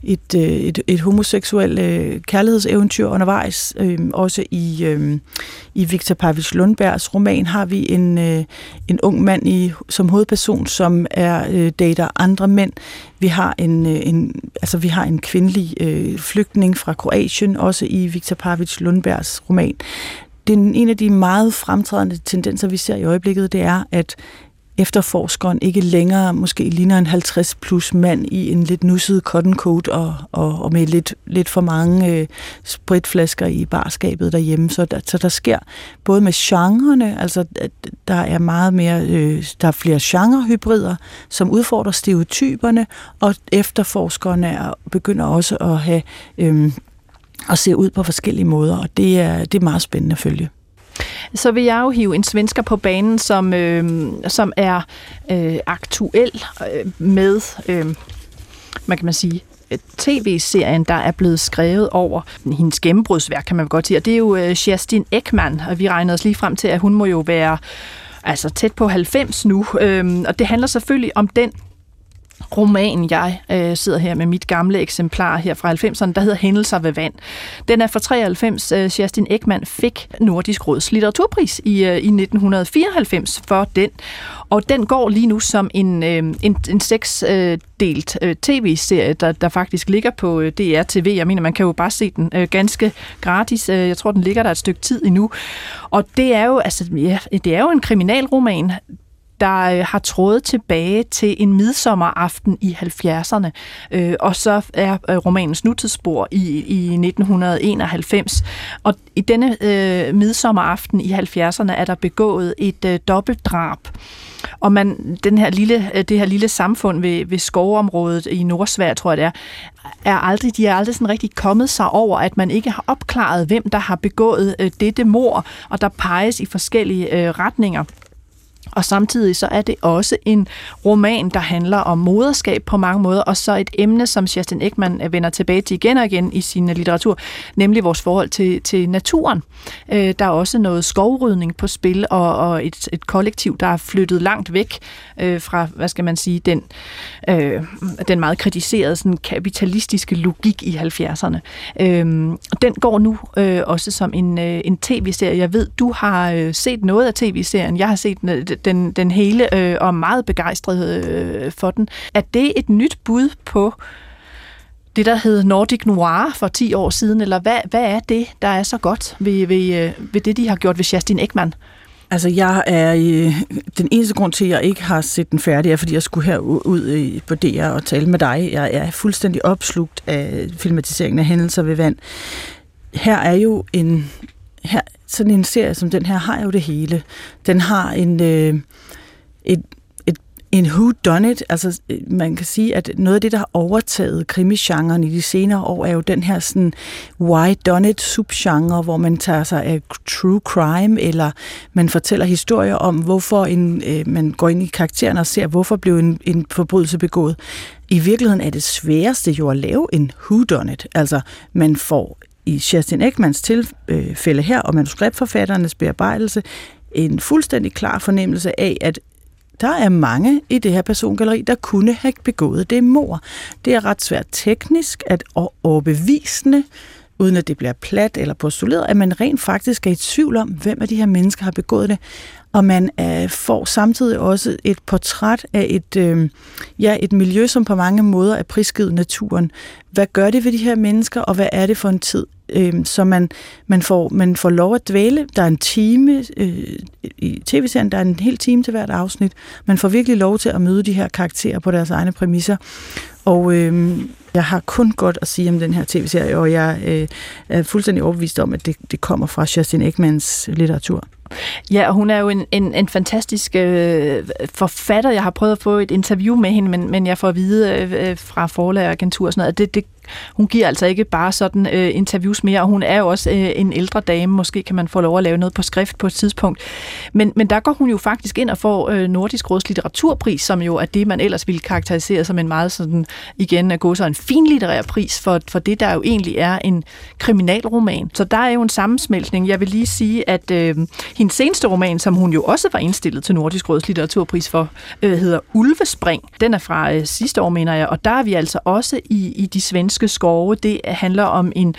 et, øh, et, et homoseksuelt øh, kærlighedseventyr undervejs. Øh, også i, øh, i Victor Pavic Lundbergs roman har vi en, øh, en ung mand i, som hovedperson, som er øh, dater andre mænd. Vi har en, øh, en, altså, vi har en kvindelig øh, flygtning fra Kroatien, også i Viktor Pavic Lundbergs roman. Det en af de meget fremtrædende tendenser, vi ser i øjeblikket, det er, at efterforskeren ikke længere måske ligner en 50 plus mand i en lidt nusset cotton coat og, og, og med lidt, lidt for mange øh, spritflasker i barskabet derhjemme. Så der, så der sker både med genrerne, altså der er meget mere, øh, der er flere genrehybrider, som udfordrer stereotyperne, og efterforskerne er, begynder også at have øh, at se ud på forskellige måder, og det er, det er meget spændende at følge så vil jeg jo hive en svensker på banen, som, øh, som er øh, aktuel øh, med, øh, man kan man sige, tv-serien, der er blevet skrevet over hendes gennembrudsværk, kan man godt sige. Og det er jo øh, Justin Ekman, og vi regner os lige frem til, at hun må jo være altså tæt på 90 nu. Øhm, og det handler selvfølgelig om den roman, jeg øh, sidder her med mit gamle eksemplar her fra 90'erne, der hedder Hændelser ved vand. Den er fra 93. Øh, Justin Ekman fik Nordisk Råds litteraturpris i, øh, i 1994 for den. Og den går lige nu som en, øh, en, en seksdelt øh, tv-serie, der, der faktisk ligger på øh, DR-TV. Jeg mener, man kan jo bare se den øh, ganske gratis. Øh, jeg tror, den ligger der et stykke tid endnu. Og det er jo, altså, ja, det er jo en kriminalroman, der øh, har trådet tilbage til en midsommeraften i 70'erne. Øh, og så er øh, romanens nutidsspor i, i 1991. Og i denne øh, midsommeraften i 70'erne er der begået et øh, dobbeltdrab. Og man, den her lille, øh, det her lille samfund ved, ved skovområdet i Nordsvær, tror jeg det er, er aldrig, de er aldrig sådan rigtig kommet sig over, at man ikke har opklaret, hvem der har begået øh, dette mor, og der peges i forskellige øh, retninger. Og samtidig så er det også en roman, der handler om moderskab på mange måder, og så et emne, som Justin Ekman øh, vender tilbage til igen og igen i sin øh, litteratur, nemlig vores forhold til, til naturen. Øh, der er også noget skovrydning på spil, og, og et, et kollektiv, der er flyttet langt væk øh, fra, hvad skal man sige, den, øh, den meget kritiserede sådan, kapitalistiske logik i 70'erne. Øh, den går nu øh, også som en, øh, en tv-serie. Jeg ved, du har øh, set noget af tv-serien. Jeg har set øh, den, den hele øh, og meget begejstret øh, for den. Er det et nyt bud på det, der hed Nordic Noir for 10 år siden, eller hvad, hvad er det, der er så godt ved, ved, øh, ved det, de har gjort ved Justin Ekman? Altså, jeg er øh, den eneste grund til, at jeg ikke har set den færdig, er, fordi jeg skulle her ud øh, på DR og tale med dig. Jeg er fuldstændig opslugt af filmatiseringen af hændelser ved vand. Her er jo en... Her, sådan en serie som den her har jo det hele. Den har en, øh, et, et, en who done it. Altså, øh, man kan sige, at noget af det, der har overtaget krimisgenren i de senere år, er jo den her sådan why done it subgenre, hvor man tager sig af true crime, eller man fortæller historier om, hvorfor en, øh, man går ind i karakteren og ser, hvorfor blev en, en forbrydelse begået. I virkeligheden er det sværeste jo at lave en who done it. Altså, man får i Justin Ekmans tilfælde her, og manuskriptforfatternes bearbejdelse, en fuldstændig klar fornemmelse af, at der er mange i det her persongalleri, der kunne have begået det mor. Det er ret svært teknisk at overbevisende, uden at det bliver plat eller postuleret, at man rent faktisk er i tvivl om, hvem af de her mennesker har begået det og man øh, får samtidig også et portræt af et, øh, ja, et miljø, som på mange måder er prisgivet naturen. Hvad gør det ved de her mennesker, og hvad er det for en tid? Øh, så man, man, får, man får lov at dvæle. Der er en time øh, i tv-serien, der er en hel time til hvert afsnit. Man får virkelig lov til at møde de her karakterer på deres egne præmisser. Og øh, jeg har kun godt at sige om den her tv-serie, og jeg øh, er fuldstændig overbevist om, at det, det kommer fra Justin Ekmans litteratur. Ja, og hun er jo en, en, en fantastisk øh, forfatter. Jeg har prøvet at få et interview med hende, men, men jeg får at vide øh, øh fra forlag og agentur og sådan noget, at det, det, hun giver altså ikke bare sådan øh, interviews mere, og hun er jo også øh, en ældre dame. Måske kan man få lov at lave noget på skrift på et tidspunkt. Men, men der går hun jo faktisk ind og får øh, Nordisk Råds litteraturpris, som jo er det, man ellers ville karakterisere som en meget sådan, igen at gå så en fin litterær pris for, for det, der jo egentlig er en kriminalroman. Så der er jo en sammensmeltning. Jeg vil lige sige, at øh, hendes seneste roman, som hun jo også var indstillet til Nordisk Råds litteraturpris for, øh, hedder Ulvespring. Den er fra øh, sidste år, mener jeg, og der er vi altså også i, i de svenske skove. Det handler om en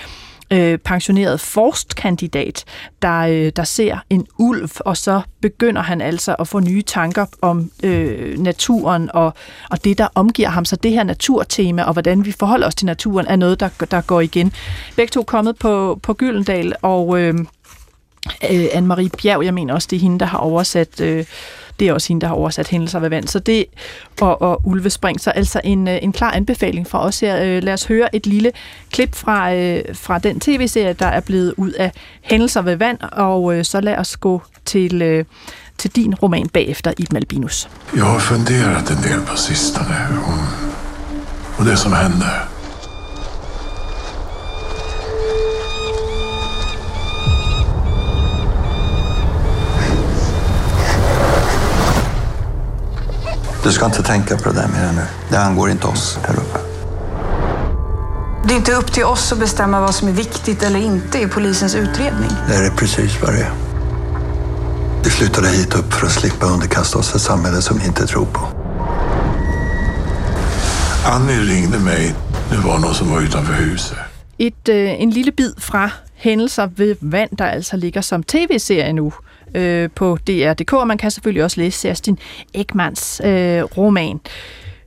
øh, pensioneret forstkandidat, der, øh, der ser en ulv, og så begynder han altså at få nye tanker om øh, naturen og, og det, der omgiver ham. Så det her naturtema, og hvordan vi forholder os til naturen, er noget, der, der går igen. Begge to er kommet på, på Gyldendal, og øh, øh, Anne-Marie Bjerg, jeg mener også, det er hende, der har oversat... Øh, det er også hende, der har oversat hændelser ved vand. Så det og, og Ulvespring, så altså en, øh, en klar anbefaling fra os her. Øh, lad os høre et lille klip fra, øh, fra den tv-serie, der er blevet ud af hændelser ved vand, og så lad os gå til, til din roman bagefter, i Albinus. Jeg har funderet en del på sistone om, om det som hände Du ska inte tänka på det där mer nu. Det angår inte oss här uppe. Det är inte upp till oss att bestämma vad som är viktigt eller inte i polisens utredning. Det är precis vad det är. Vi flyttade hit upp för att slippa underkasta oss ett samhälle som vi inte tror på. Annie ringde mig. Det var någon som var utanför huset. Et, øh, en lille bid fra Hændelser ved vand, der altså ligger som tv-serie nu øh, på DR.dk, og man kan selvfølgelig også læse Kerstin Ekmans øh, roman.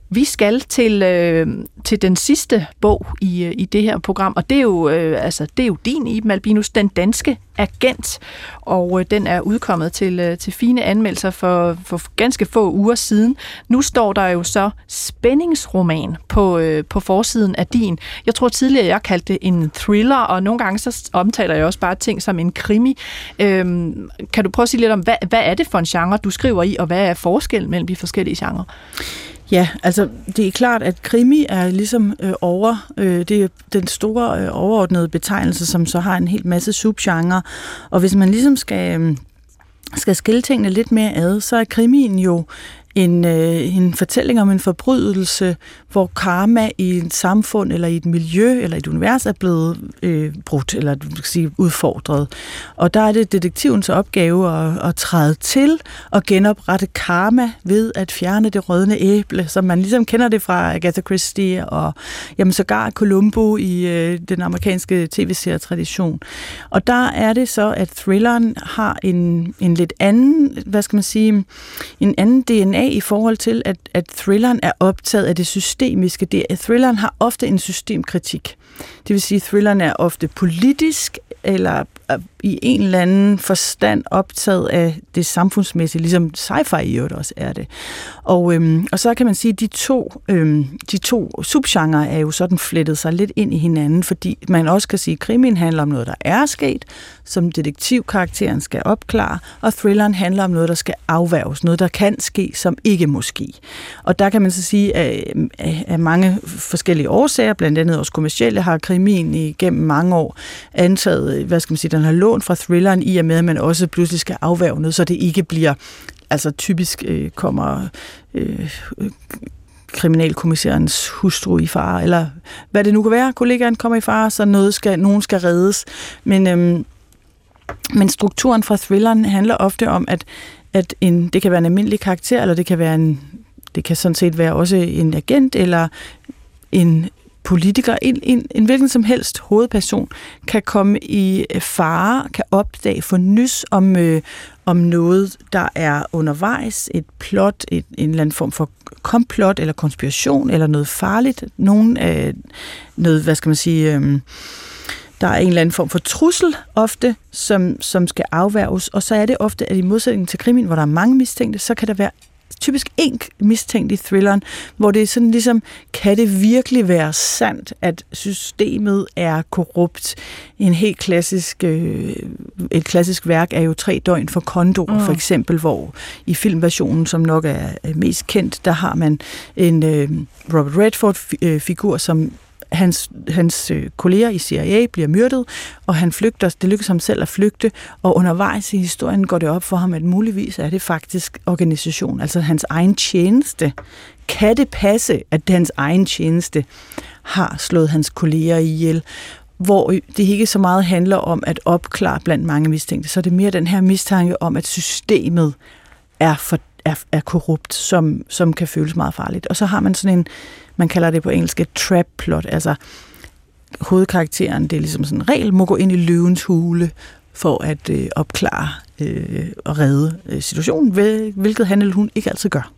Vi skal til, øh, til den sidste bog i, øh, i det her program, og det er jo, øh, altså, det er jo din, Iben Albinus, Den Danske Agent, og øh, den er udkommet til, øh, til fine anmeldelser for, for ganske få uger siden. Nu står der jo så spændingsroman på, øh, på forsiden af din. Jeg tror tidligere, jeg kaldte det en thriller, og nogle gange så omtaler jeg også bare ting som en krimi. Øhm, kan du prøve at sige lidt om, hvad, hvad er det for en genre, du skriver i, og hvad er forskellen mellem de forskellige genrer? Ja, altså det er klart, at krimi er ligesom øh, over, øh, det er den store øh, overordnede betegnelse, som så har en hel masse subgenre. Og hvis man ligesom skal, øh, skal skille tingene lidt mere ad, så er krimien jo en, øh, en fortælling om en forbrydelse, hvor karma i et samfund eller i et miljø eller et univers er blevet øh, brudt eller du kan sige, udfordret. Og der er det detektivens opgave at, at træde til og genoprette karma ved at fjerne det rødne æble, som man ligesom kender det fra Agatha Christie og jamen, sågar Columbo i øh, den amerikanske tv-serie-tradition. Og der er det så, at thrilleren har en, en lidt anden, hvad skal man sige, en anden DNA i forhold til, at, at thrilleren er optaget af det systemiske. Det, at thrilleren har ofte en systemkritik. Det vil sige, at thrilleren er ofte politisk eller i en eller anden forstand optaget af det samfundsmæssige, ligesom sci-fi i øvrigt også er det. Og, øhm, og så kan man sige, at de to, øhm, de to subgenre er jo sådan flettet sig lidt ind i hinanden, fordi man også kan sige, at krimien handler om noget, der er sket, som detektivkarakteren skal opklare, og thrilleren handler om noget, der skal afværges, noget, der kan ske, som ikke må ske. Og der kan man så sige, at øh, af mange forskellige årsager, blandt andet også kommercielle, har krimien igennem mange år antaget, hvad skal man sige, den har lånt fra thrilleren i og med, at man også pludselig skal afværge noget, så det ikke bliver, altså typisk øh, kommer øh, kriminalkommissærens hustru i fare, eller hvad det nu kan være, kollegaen kommer i fare, så noget skal, nogen skal reddes. Men, øhm, men strukturen fra thrilleren handler ofte om, at, at en, det kan være en almindelig karakter, eller det kan være en, det kan sådan set være også en agent, eller en politiker, en, en, en hvilken som helst hovedperson, kan komme i øh, fare, kan opdage, få nys om, øh, om noget, der er undervejs, et plot, et, en eller anden form for komplot eller konspiration, eller noget farligt, nogen, øh, noget, hvad skal man sige, øh, der er en eller anden form for trussel ofte, som, som skal afværges, og så er det ofte, at i modsætning til krimin, hvor der er mange mistænkte, så kan der være typisk en mistænkt i thrilleren, hvor det er sådan ligesom, kan det virkelig være sandt, at systemet er korrupt? En helt klassisk, øh, et klassisk værk er jo Tre døgn for Kondor, mm. for eksempel, hvor i filmversionen, som nok er mest kendt, der har man en øh, Robert Redford-figur, øh, som hans, hans øh, kolleger i CIA bliver myrdet, og han flygter. Det lykkes ham selv at flygte, og undervejs i historien går det op for ham, at muligvis er det faktisk organisation, altså hans egen tjeneste. Kan det passe, at hans egen tjeneste har slået hans kolleger ihjel? hvor øh, det ikke så meget handler om at opklare blandt mange mistænkte, så er det mere den her mistanke om, at systemet er, for, er, er korrupt, som, som kan føles meget farligt. Og så har man sådan en man kalder det på engelsk et trap plot, altså hovedkarakteren, det er ligesom sådan en regel, må gå ind i løvens hule for at øh, opklare øh, og redde øh, situationen, hvilket han eller hun ikke altid gør.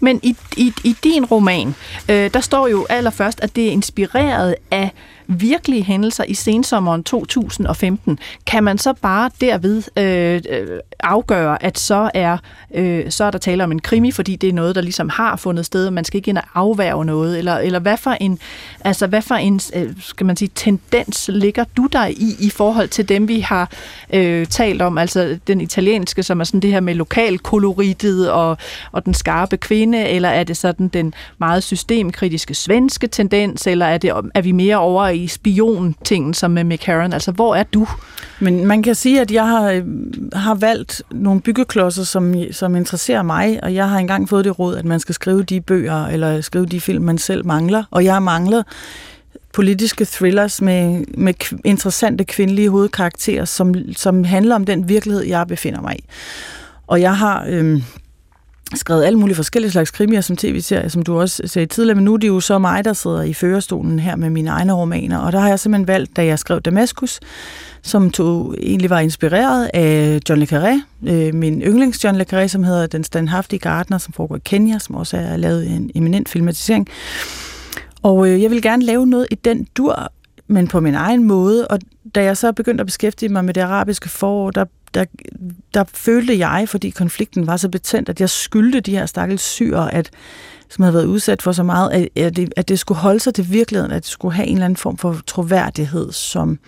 Men i, i, i din roman, øh, der står jo allerførst, at det er inspireret af virkelige hændelser i sensommeren 2015, kan man så bare derved øh, øh, afgøre, at så er, øh, så er der tale om en krimi, fordi det er noget, der ligesom har fundet sted, og man skal ikke ind og afværge noget, eller, eller hvad for en, altså hvad for en øh, skal man sige, tendens ligger du der i, i forhold til dem, vi har øh, talt om, altså den italienske, som er sådan det her med lokalkoloritet og, og den skarpe kvinde, eller er det sådan den meget systemkritiske svenske tendens, eller er, det, er vi mere over i spion-tingen som med McCarran? Altså, hvor er du? Men man kan sige, at jeg har, øh, har valgt nogle byggeklodser, som, som interesserer mig, og jeg har engang fået det råd, at man skal skrive de bøger, eller skrive de film, man selv mangler, og jeg har manglet politiske thrillers med, med interessante kvindelige hovedkarakterer, som, som handler om den virkelighed, jeg befinder mig i. Og jeg har øh, skrevet alle mulige forskellige slags krimier som tv-serier, som du også sagde tidligere, men nu er det jo så mig, der sidder i førerstolen her med mine egne romaner, og der har jeg simpelthen valgt, da jeg skrev Damaskus, som tog, egentlig var inspireret af John le Carré, øh, min yndlings John le Carré, som hedder Den Standhaftige Gardner, som foregår i Kenya, som også er lavet en eminent filmatisering. Og øh, jeg vil gerne lave noget i den dur, men på min egen måde, og da jeg så begyndte at beskæftige mig med det arabiske forår, der, der, der følte jeg, fordi konflikten var så betændt, at jeg skyldte de her stakkels syre, at som havde været udsat for så meget, at, at, det, at det skulle holde sig til virkeligheden, at det skulle have en eller anden form for troværdighed, som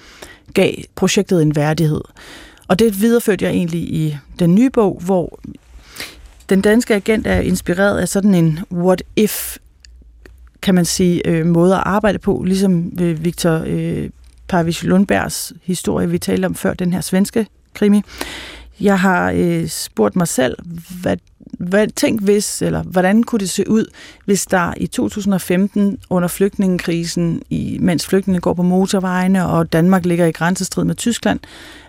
gav projektet en værdighed. Og det videreførte jeg egentlig i den nye bog, hvor den danske agent er inspireret af sådan en what-if, kan man sige, øh, måde at arbejde på, ligesom øh, Victor øh, Parvish Lundbergs historie, vi talte om før, den her svenske krimi. Jeg har øh, spurgt mig selv, hvad, hvad, tænk hvis, eller hvordan kunne det se ud, hvis der i 2015 under flygtningekrisen, i, mens flygtninge går på motorvejene, og Danmark ligger i grænsestrid med Tyskland,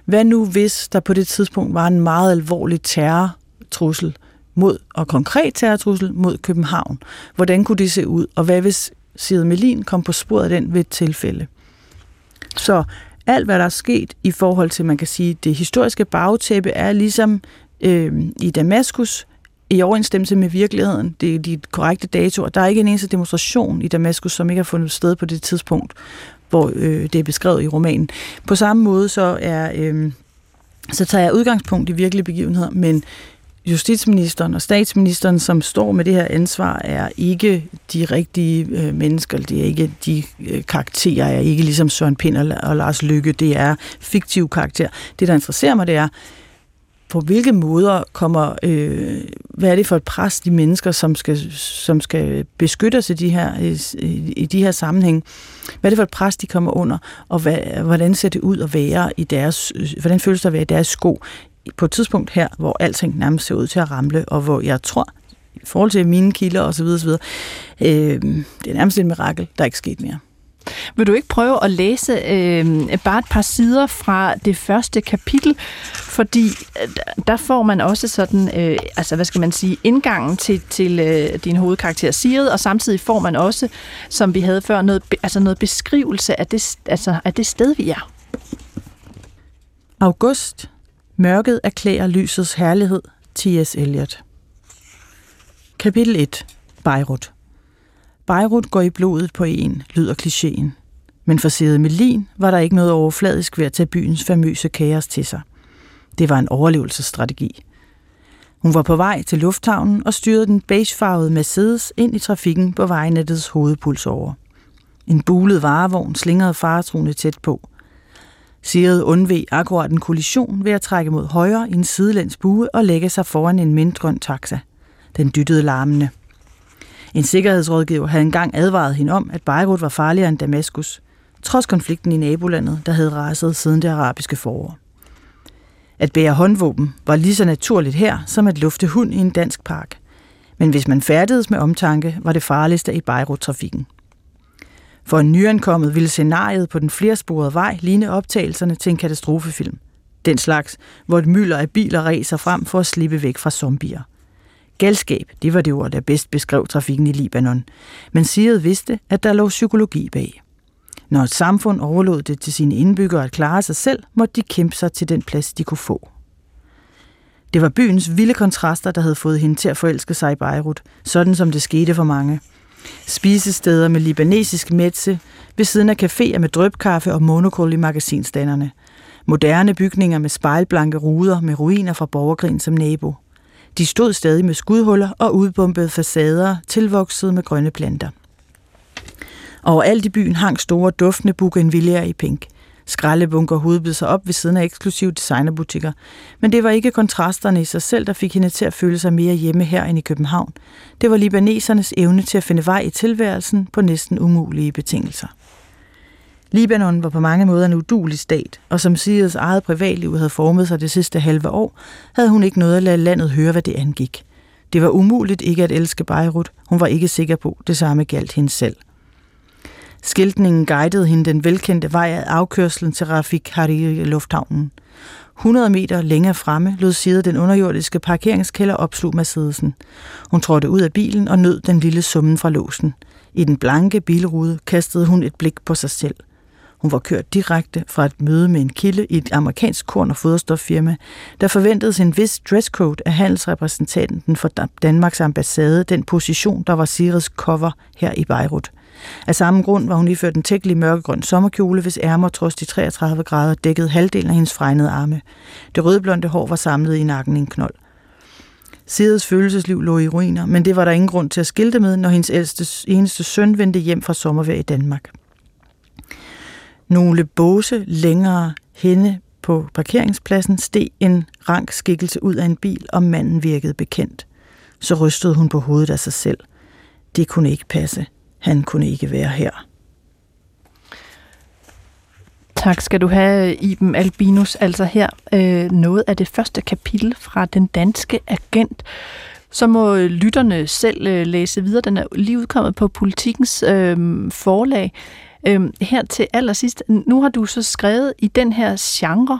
hvad nu hvis der på det tidspunkt var en meget alvorlig terrortrussel mod, og konkret terrortrussel mod København? Hvordan kunne det se ud? Og hvad hvis Sid Melin kom på sporet af den ved et tilfælde? Så alt, hvad der er sket i forhold til, man kan sige, det historiske bagtæppe, er ligesom øh, i Damaskus i overensstemmelse med virkeligheden. Det er de korrekte datoer. Der er ikke en eneste demonstration i Damaskus, som ikke har fundet sted på det tidspunkt, hvor øh, det er beskrevet i romanen. På samme måde så er... Øh, så tager jeg udgangspunkt i virkelige begivenheder, men justitsministeren og statsministeren, som står med det her ansvar, er ikke de rigtige øh, mennesker. Det er ikke de øh, karakterer, er ikke ligesom Søren Pind og, og Lars Lykke. Det er fiktive karakterer. Det, der interesserer mig, det er, på hvilke måder kommer, øh, hvad er det for et pres, de mennesker, som skal, som skal beskytte sig de her, øh, i, i de her sammenhæng, hvad er det for et pres, de kommer under, og hvad, hvordan ser det ud at være i deres, øh, hvordan føles det at være i deres sko på et tidspunkt her, hvor alting nærmest ser ud til at ramle, og hvor jeg tror, i forhold til mine kilder osv., osv. Øh, det er nærmest et mirakel, der er ikke sket mere. Vil du ikke prøve at læse øh, bare et par sider fra det første kapitel, fordi øh, der får man også sådan, øh, altså hvad skal man sige, indgangen til, til øh, din hovedkarakter Siret, og samtidig får man også, som vi havde før, noget, altså noget beskrivelse af det, altså af det sted, vi er. August Mørket erklærer lysets herlighed. T.S. Eliot. Kapitel 1. Beirut. Beirut går i blodet på en, lyder klichéen. Men for Sede Melin var der ikke noget overfladisk ved at tage byens famøse kaos til sig. Det var en overlevelsesstrategi. Hun var på vej til lufthavnen og styrede den beigefarvede Mercedes ind i trafikken på vejnettets over. En bulet varevogn slingrede faretruende tæt på – Siret undveg akkurat en kollision ved at trække mod højre i en sidelæns bue og lægge sig foran en mindgrøn taxa. Den dyttede larmende. En sikkerhedsrådgiver havde engang advaret hende om, at Beirut var farligere end Damaskus, trods konflikten i nabolandet, der havde raset siden det arabiske forår. At bære håndvåben var lige så naturligt her, som at lufte hund i en dansk park. Men hvis man færdedes med omtanke, var det farligste i Beirut-trafikken. For en nyankommet ville scenariet på den flersporede vej ligne optagelserne til en katastrofefilm. Den slags, hvor et mylder af biler racer frem for at slippe væk fra zombier. Galskab, det var det ord, der bedst beskrev trafikken i Libanon. Men Siret vidste, at der lå psykologi bag. Når et samfund overlod det til sine indbyggere at klare sig selv, måtte de kæmpe sig til den plads, de kunne få. Det var byens vilde kontraster, der havde fået hende til at forelske sig i Beirut, sådan som det skete for mange – Spisesteder med libanesisk metse, ved siden af caféer med drøbkaffe og monokul i magasinstanderne. Moderne bygninger med spejlblanke ruder med ruiner fra borgerkrigen som nabo. De stod stadig med skudhuller og udbombede facader, tilvokset med grønne planter. Overalt i byen hang store duftende bougainvillea i pink – Skraldebunker hovedbød sig op ved siden af eksklusive designerbutikker. Men det var ikke kontrasterne i sig selv, der fik hende til at føle sig mere hjemme her end i København. Det var libanesernes evne til at finde vej i tilværelsen på næsten umulige betingelser. Libanon var på mange måder en udulig stat, og som Sirius eget privatliv havde formet sig det sidste halve år, havde hun ikke noget at lade landet høre, hvad det angik. Det var umuligt ikke at elske Beirut. Hun var ikke sikker på, det samme galt hende selv. Skiltningen guidede hende den velkendte vej af afkørslen til Rafik Hariri Lufthavnen. 100 meter længere fremme lod Side den underjordiske parkeringskælder opslug Mercedesen. Hun trådte ud af bilen og nød den lille summen fra låsen. I den blanke bilrude kastede hun et blik på sig selv. Hun var kørt direkte fra et møde med en kilde i et amerikansk korn- og foderstoffirma, der forventedes en vis dresscode af handelsrepræsentanten for Danmarks ambassade, den position, der var Siris cover her i Beirut. Af samme grund var hun iført en tækkelig mørkegrøn sommerkjole, hvis ærmer trods de 33 grader dækkede halvdelen af hendes fregnede arme. Det rødblonde hår var samlet i nakken i en knold. Sides følelsesliv lå i ruiner, men det var der ingen grund til at skilte med, når hendes ældste, eneste søn vendte hjem fra sommervær i Danmark. Nogle båse længere henne på parkeringspladsen steg en rank skikkelse ud af en bil, og manden virkede bekendt. Så rystede hun på hovedet af sig selv. Det kunne ikke passe. Han kunne ikke være her. Tak skal du have, Iben Albinus. Altså her øh, noget af det første kapitel fra Den Danske Agent. Så må lytterne selv øh, læse videre. Den er lige udkommet på Politikens øh, forlag. Øh, her til allersidst, nu har du så skrevet i den her genre,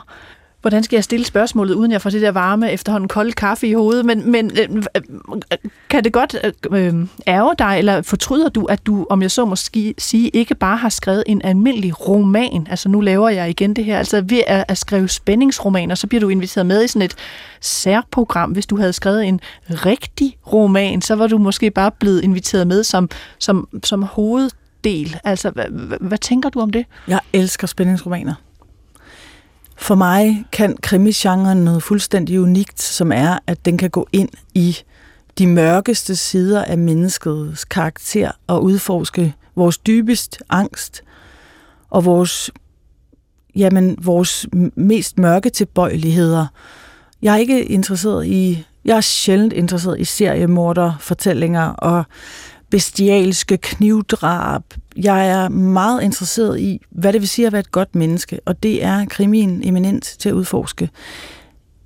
hvordan skal jeg stille spørgsmålet, uden jeg får det der varme efterhånden kolde kaffe i hovedet, men, men øh, øh kan det godt øh, øh, ærge dig, eller fortryder du, at du, om jeg så må sige, ikke bare har skrevet en almindelig roman, altså nu laver jeg igen det her, altså ved at, at skrive spændingsromaner, så bliver du inviteret med i sådan et særprogram, hvis du havde skrevet en rigtig roman, så var du måske bare blevet inviteret med som, som, som hoveddel. Altså, hvad, hvad, hvad tænker du om det? Jeg elsker spændingsromaner. For mig kan krimisgenren noget fuldstændig unikt, som er, at den kan gå ind i de mørkeste sider af menneskets karakter og udforske vores dybest angst og vores, jamen, vores mest mørke tilbøjeligheder. Jeg er ikke interesseret i, jeg er sjældent interesseret i seriemorder, fortællinger og bestialske knivdrab. Jeg er meget interesseret i, hvad det vil sige at være et godt menneske, og det er krimien eminent til at udforske.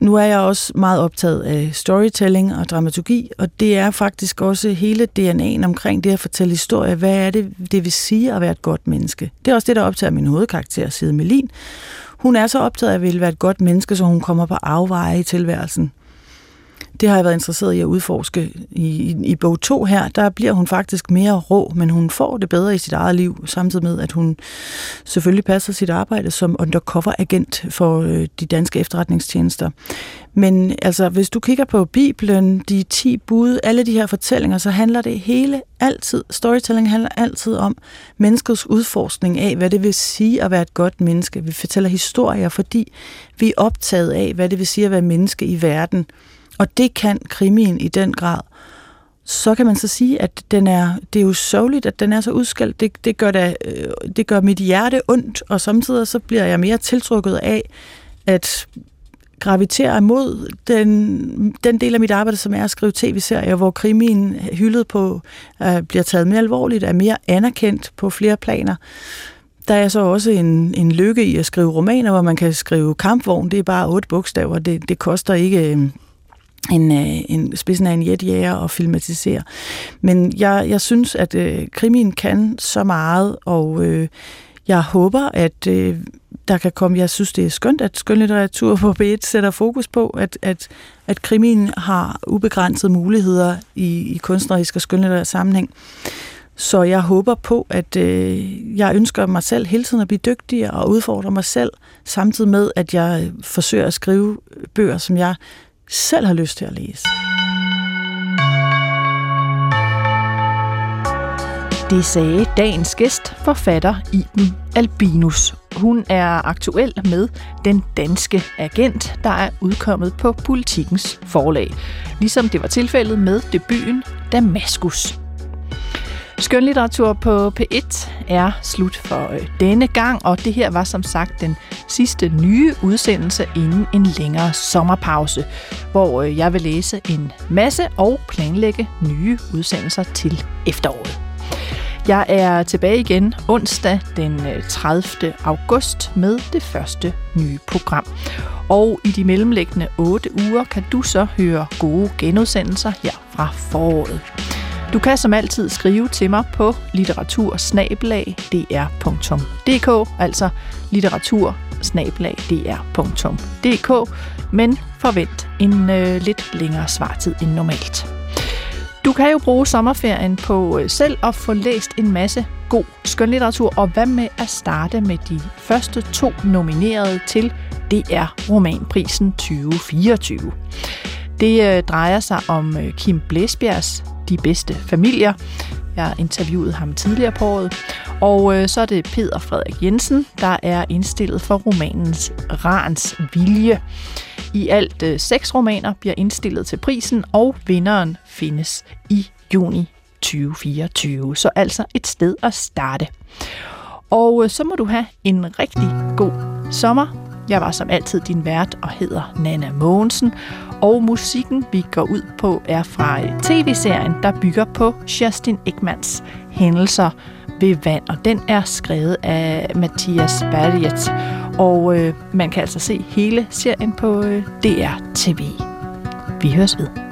Nu er jeg også meget optaget af storytelling og dramaturgi, og det er faktisk også hele DNA'en omkring det at fortælle historie. Hvad er det, det vil sige at være et godt menneske? Det er også det, der optager min hovedkarakter, Side Melin. Hun er så optaget af at ville være et godt menneske, så hun kommer på afveje i tilværelsen det har jeg været interesseret i at udforske. I, i, i bog 2 her, der bliver hun faktisk mere rå, men hun får det bedre i sit eget liv, samtidig med, at hun selvfølgelig passer sit arbejde som undercover-agent for øh, de danske efterretningstjenester. Men altså, hvis du kigger på Bibelen, de 10 bud, alle de her fortællinger, så handler det hele altid, storytelling handler altid om menneskets udforskning af, hvad det vil sige at være et godt menneske. Vi fortæller historier, fordi vi er optaget af, hvad det vil sige at være menneske i verden. Og det kan krimien i den grad. Så kan man så sige, at den er, det er jo sørgeligt, at den er så udskældt. Det, det, gør det, øh, det gør mit hjerte ondt, og samtidig så bliver jeg mere tiltrukket af at gravitere imod den, den del af mit arbejde, som er at skrive tv-serier, hvor krimien hyldet på uh, bliver taget mere alvorligt, er mere anerkendt på flere planer. Der er så også en, en lykke i at skrive romaner, hvor man kan skrive kampvogn. Det er bare otte bogstaver. Det, det koster ikke øh, en, øh, en spidsen af en jetjæger og filmatisere. Men jeg, jeg synes, at øh, krimien kan så meget, og øh, jeg håber, at øh, der kan komme, jeg synes, det er skønt, at skønlitteratur på B1 sætter fokus på, at, at, at krimien har ubegrænsede muligheder i, i kunstnerisk og skønlitterær sammenhæng. Så jeg håber på, at øh, jeg ønsker mig selv hele tiden at blive dygtigere og udfordre mig selv, samtidig med, at jeg forsøger at skrive bøger, som jeg selv har lyst til at læse. Det sagde dagens gæst, forfatter Iben Albinus. Hun er aktuel med Den Danske Agent, der er udkommet på Politikens forlag. Ligesom det var tilfældet med debuten Damaskus. Skønlitteratur på P1 er slut for øh, denne gang, og det her var som sagt den sidste nye udsendelse inden en længere sommerpause, hvor øh, jeg vil læse en masse og planlægge nye udsendelser til efteråret. Jeg er tilbage igen onsdag den øh, 30. August med det første nye program. Og i de mellemliggende 8 uger kan du så høre gode genudsendelser her fra foråret. Du kan som altid skrive til mig på litteratursnabelag.dr.dk, altså litteratursnabelag.dr.dk, men forvent en øh, lidt længere svartid end normalt. Du kan jo bruge sommerferien på øh, selv at få læst en masse god skønlitteratur, og hvad med at starte med de første to nominerede til DR Romanprisen 2024. Det øh, drejer sig om øh, Kim Blæsbjergs De Bedste Familier. Jeg interviewede ham tidligere på året. Og øh, så er det Peter Frederik Jensen, der er indstillet for romanens Rans Vilje. I alt øh, seks romaner bliver indstillet til prisen, og vinderen findes i juni 2024. Så altså et sted at starte. Og øh, så må du have en rigtig god sommer. Jeg var som altid din vært og hedder Nana Mogensen. Og musikken, vi går ud på, er fra tv-serien, der bygger på Justin Ekmans hændelser ved vand. Og den er skrevet af Mathias Berliet. Og øh, man kan altså se hele serien på øh, DR TV. Vi høres ved.